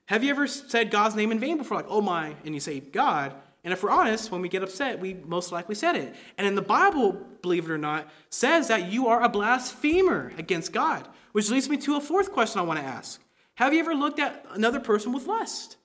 Have you ever said God's name in vain before? Like, oh my, and you say God. And if we're honest, when we get upset, we most likely said it. And in the Bible, believe it or not, says that you are a blasphemer against God. Which leads me to a fourth question I want to ask. Have you ever looked at another person with lust?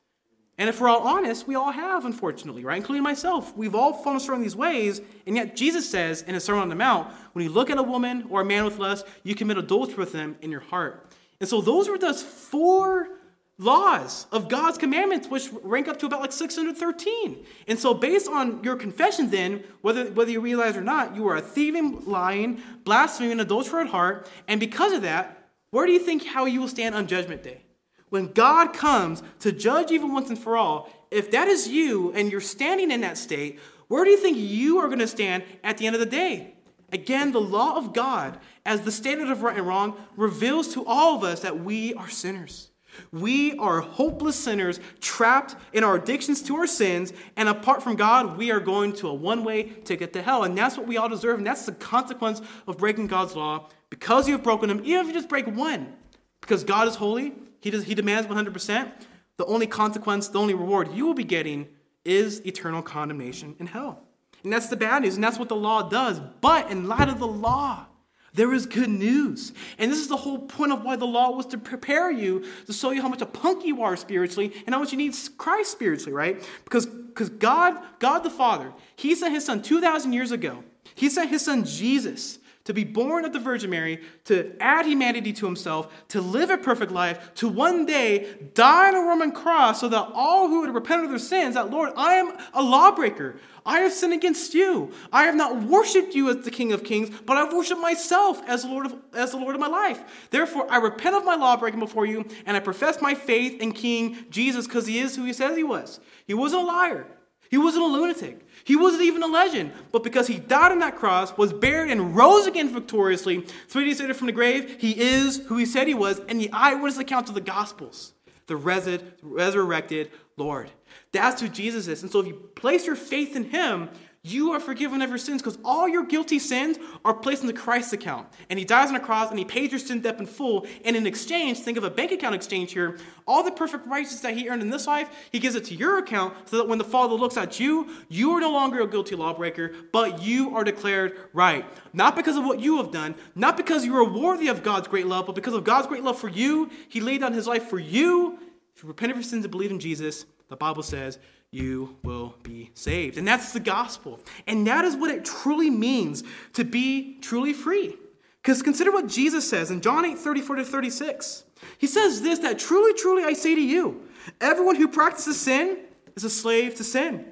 And if we're all honest, we all have, unfortunately, right? Including myself. We've all fallen short in these ways. And yet, Jesus says in his Sermon on the Mount, when you look at a woman or a man with lust, you commit adultery with them in your heart. And so, those were those four laws of God's commandments, which rank up to about like 613. And so, based on your confession, then, whether, whether you realize or not, you are a thieving, lying, blaspheming, adulterer at heart. And because of that, where do you think how you will stand on Judgment Day? when God comes to judge even once and for all, if that is you and you're standing in that state, where do you think you are going to stand at the end of the day? Again, the law of God, as the standard of right and wrong, reveals to all of us that we are sinners. We are hopeless sinners trapped in our addictions to our sins, and apart from God, we are going to a one way ticket to hell. And that's what we all deserve, and that's the consequence of breaking God's law. Because you have broken Him, even if you just break one, because God is holy, he, does, he demands 100%. The only consequence, the only reward you will be getting is eternal condemnation in hell. And that's the bad news, and that's what the law does. But in light of the law, there is good news. And this is the whole point of why the law was to prepare you, to show you how much a punk you are spiritually and how much you need Christ spiritually, right? Because because God, God the Father, He sent His Son 2,000 years ago. He sent His Son Jesus to be born of the Virgin Mary, to add humanity to himself, to live a perfect life, to one day die on a Roman cross so that all who would repent of their sins, that Lord, I am a lawbreaker. I have sinned against you. I have not worshipped you as the King of Kings, but I've worshipped myself as the Lord of, as the Lord of my life. Therefore, I repent of my lawbreaking before you, and I profess my faith in King Jesus because he is who he says he was. He wasn't a liar. He wasn't a lunatic. He wasn't even a legend, but because he died on that cross, was buried, and rose again victoriously, three days later from the grave, he is who he said he was, and the eyewitness account of the Gospels, the resurrected Lord. That's who Jesus is. And so if you place your faith in him, you are forgiven of your sins because all your guilty sins are placed in the Christ account. And he dies on a cross and he pays your sin debt in full. And in exchange, think of a bank account exchange here, all the perfect righteousness that he earned in this life, he gives it to your account so that when the Father looks at you, you are no longer a guilty lawbreaker, but you are declared right. Not because of what you have done, not because you are worthy of God's great love, but because of God's great love for you. He laid down his life for you. If you repent of your sins and believe in Jesus, the Bible says you will be saved. And that's the gospel. And that is what it truly means to be truly free. Because consider what Jesus says in John 8 34 to 36. He says this that truly, truly I say to you, everyone who practices sin is a slave to sin.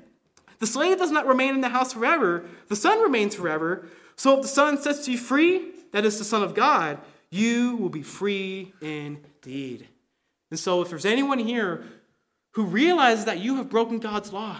The slave does not remain in the house forever, the son remains forever. So if the son sets you free, that is the Son of God, you will be free indeed. And so if there's anyone here who realizes that you have broken God's law.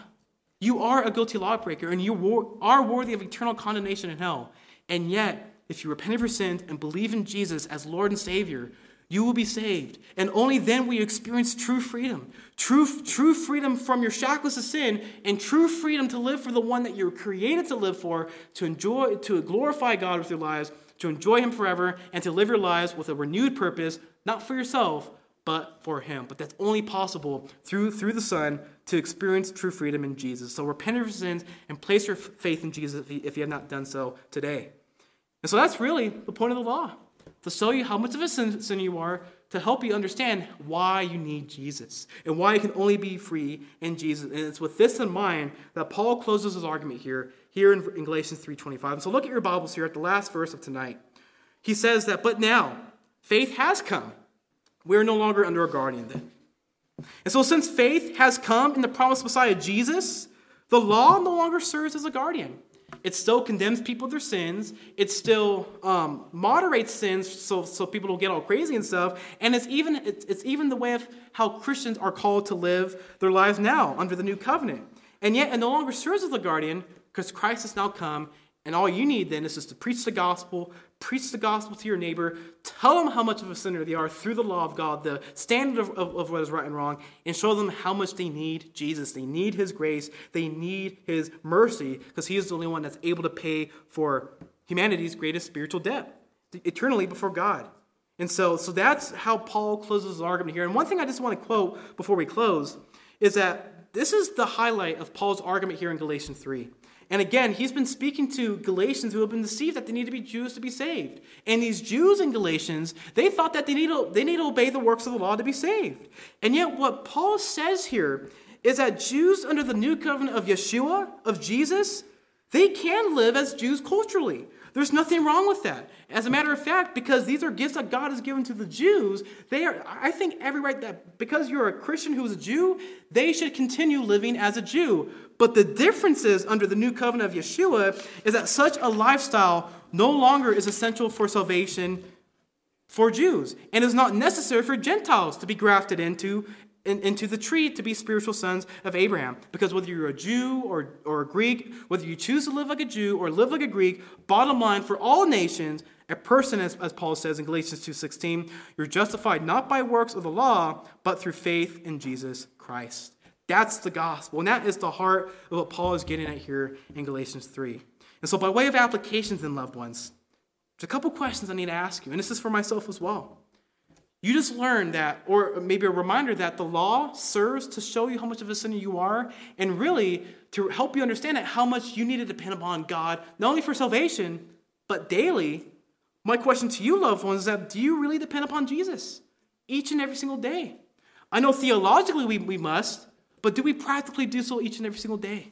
You are a guilty lawbreaker and you are worthy of eternal condemnation in hell. And yet, if you repent of your sins and believe in Jesus as Lord and Savior, you will be saved. And only then will you experience true freedom. True, true freedom from your shackles of sin and true freedom to live for the one that you were created to live for, to enjoy, to glorify God with your lives, to enjoy Him forever, and to live your lives with a renewed purpose, not for yourself, but for him. But that's only possible through, through the Son to experience true freedom in Jesus. So repent of your sins and place your faith in Jesus if you, if you have not done so today. And so that's really the point of the law to show you how much of a sin, sin you are, to help you understand why you need Jesus and why you can only be free in Jesus. And it's with this in mind that Paul closes his argument here, here in, in Galatians 3.25. And So look at your Bibles here at the last verse of tonight. He says that, but now faith has come. We're no longer under a guardian then. And so since faith has come in the promised Messiah Jesus, the law no longer serves as a guardian. It still condemns people their sins. It still um, moderates sins so, so people don't get all crazy and stuff. And it's even, it's, it's even the way of how Christians are called to live their lives now under the new covenant. And yet it no longer serves as a guardian because Christ has now come and all you need then is just to preach the gospel, preach the gospel to your neighbor, tell them how much of a sinner they are through the law of God, the standard of, of, of, what is right and wrong, and show them how much they need Jesus. They need his grace, they need his mercy, because he is the only one that's able to pay for humanity's greatest spiritual debt eternally before God. And so, so that's how Paul closes his argument here. And one thing I just want to quote before we close is that this is the highlight of Paul's argument here in Galatians 3. And again, he's been speaking to Galatians who have been deceived that they need to be Jews to be saved. And these Jews in Galatians, they thought that they need to, they need to obey the works of the law to be saved. And yet, what Paul says here is that Jews under the new covenant of Yeshua, of Jesus, they can live as Jews culturally. There's nothing wrong with that. As a matter of fact, because these are gifts that God has given to the Jews, they are, I think, every right that because you're a Christian who's a Jew, they should continue living as a Jew. But the difference is under the new covenant of Yeshua is that such a lifestyle no longer is essential for salvation for Jews and is not necessary for Gentiles to be grafted into in, into the tree to be spiritual sons of Abraham. Because whether you're a Jew or, or a Greek, whether you choose to live like a Jew or live like a Greek, bottom line for all nations, a person, as, as Paul says in Galatians 2.16, you're justified not by works of the law, but through faith in Jesus Christ. That's the gospel. And that is the heart of what Paul is getting at here in Galatians 3. And so, by way of applications, then, loved ones, there's a couple questions I need to ask you, and this is for myself as well. You just learned that, or maybe a reminder that the law serves to show you how much of a sinner you are, and really to help you understand that how much you need to depend upon God, not only for salvation, but daily. My question to you, loved ones, is that do you really depend upon Jesus each and every single day? I know theologically we, we must, but do we practically do so each and every single day?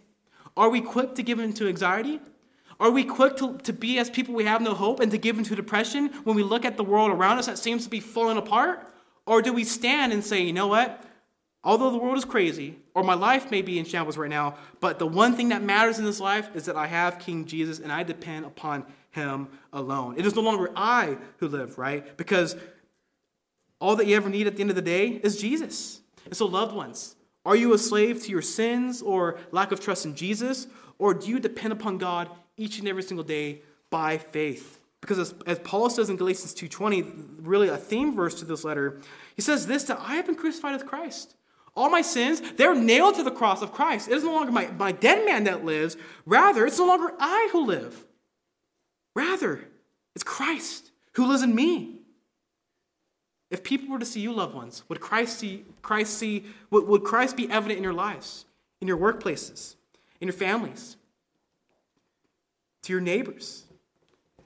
Are we equipped to give in to anxiety? Are we quick to, to be as people we have no hope and to give into depression when we look at the world around us that seems to be falling apart? Or do we stand and say, you know what? Although the world is crazy, or my life may be in shambles right now, but the one thing that matters in this life is that I have King Jesus and I depend upon him alone. It is no longer I who live, right? Because all that you ever need at the end of the day is Jesus. And so, loved ones, are you a slave to your sins or lack of trust in Jesus? Or do you depend upon God each and every single day by faith. Because as, as Paul says in Galatians 2.20, really a theme verse to this letter, he says this, that I have been crucified with Christ. All my sins, they're nailed to the cross of Christ. It is no longer my, my dead man that lives. Rather, it's no longer I who live. Rather, it's Christ who lives in me. If people were to see you, loved ones, would Christ see, Christ see, would, would Christ be evident in your lives, in your workplaces, in your families, to your neighbors.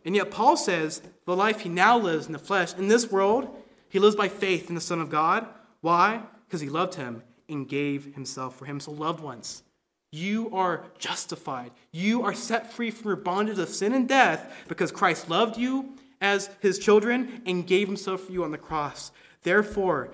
And yet, Paul says the life he now lives in the flesh, in this world, he lives by faith in the Son of God. Why? Because he loved him and gave himself for him. So, loved ones, you are justified. You are set free from your bondage of sin and death because Christ loved you as his children and gave himself for you on the cross. Therefore,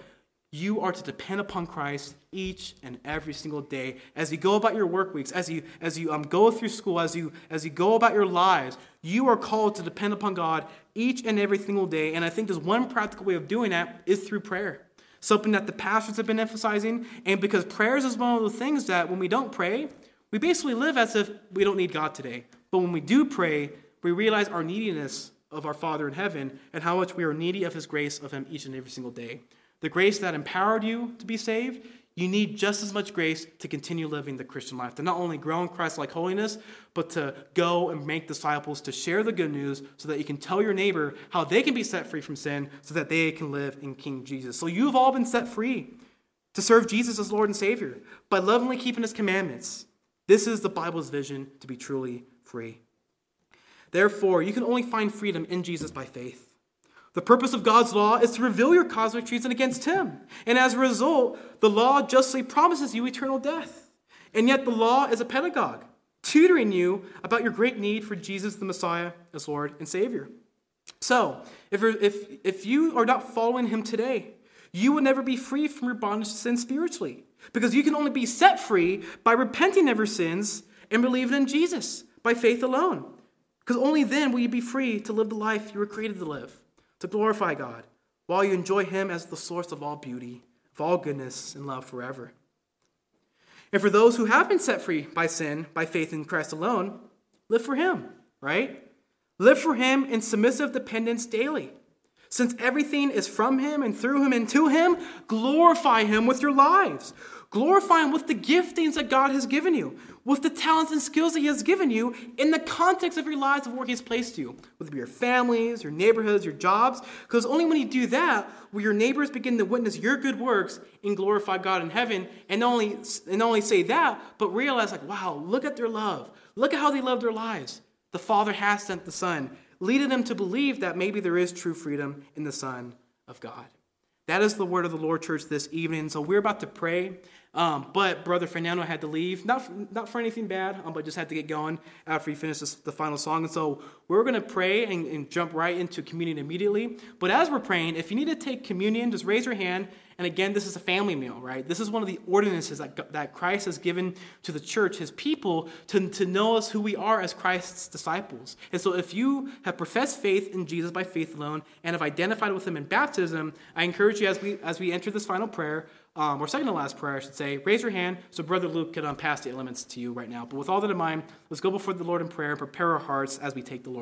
you are to depend upon Christ each and every single day as you go about your work weeks, as you as you um, go through school, as you as you go about your lives. You are called to depend upon God each and every single day. And I think there's one practical way of doing that is through prayer. Something that the pastors have been emphasizing, and because prayers is one of the things that when we don't pray, we basically live as if we don't need God today. But when we do pray, we realize our neediness of our Father in heaven and how much we are needy of His grace of Him each and every single day the grace that empowered you to be saved, you need just as much grace to continue living the Christian life, to not only grow in Christ like holiness, but to go and make disciples, to share the good news so that you can tell your neighbor how they can be set free from sin so that they can live in King Jesus. So you've all been set free to serve Jesus as Lord and Savior by lovingly keeping his commandments. This is the Bible's vision to be truly free. Therefore, you can only find freedom in Jesus by faith. The purpose of God's law is to reveal your cosmic treason against Him. And as a result, the law justly promises you eternal death. And yet, the law is a pedagogue, tutoring you about your great need for Jesus the Messiah as Lord and Savior. So, if, if, if you are not following Him today, you will never be free from your bondage to sin spiritually. Because you can only be set free by repenting of your sins and believing in Jesus by faith alone. Because only then will you be free to live the life you were created to live, to glorify God, while you enjoy Him as the source of all beauty, of all goodness and love forever. And for those who have been set free by sin, by faith in Christ alone, live for Him, right? Live for Him in submissive dependence daily. Since everything is from Him and through Him and to Him, glorify Him with your lives. Glorify Him with the giftings that God has given you, with the talents and skills that He has given you in the context of your lives of where He has placed you, whether it be your families, your neighborhoods, your jobs. Because only when you do that will your neighbors begin to witness your good works and glorify God in heaven. And not only, and not only say that, but realize, like, wow, look at their love. Look at how they love their lives. The Father has sent the Son leading them to believe that maybe there is true freedom in the Son of God. That is the word of the Lord, church, this evening. So we're about to pray. Um, but Brother Fernando had to leave, not, not for anything bad, um, but just had to get going after he finished this, the final song. And so we're going to pray and, and jump right into communion immediately. But as we're praying, if you need to take communion, just raise your hand and again, this is a family meal, right? This is one of the ordinances that, that Christ has given to the church, his people, to, to know us who we are as Christ's disciples. And so if you have professed faith in Jesus by faith alone and have identified with him in baptism, I encourage you as we, as we enter this final prayer, um, or second to last prayer, I should say, raise your hand so Brother Luke can um, pass the elements to you right now. But with all that in mind, let's go before the Lord in prayer and prepare our hearts as we take the Lord's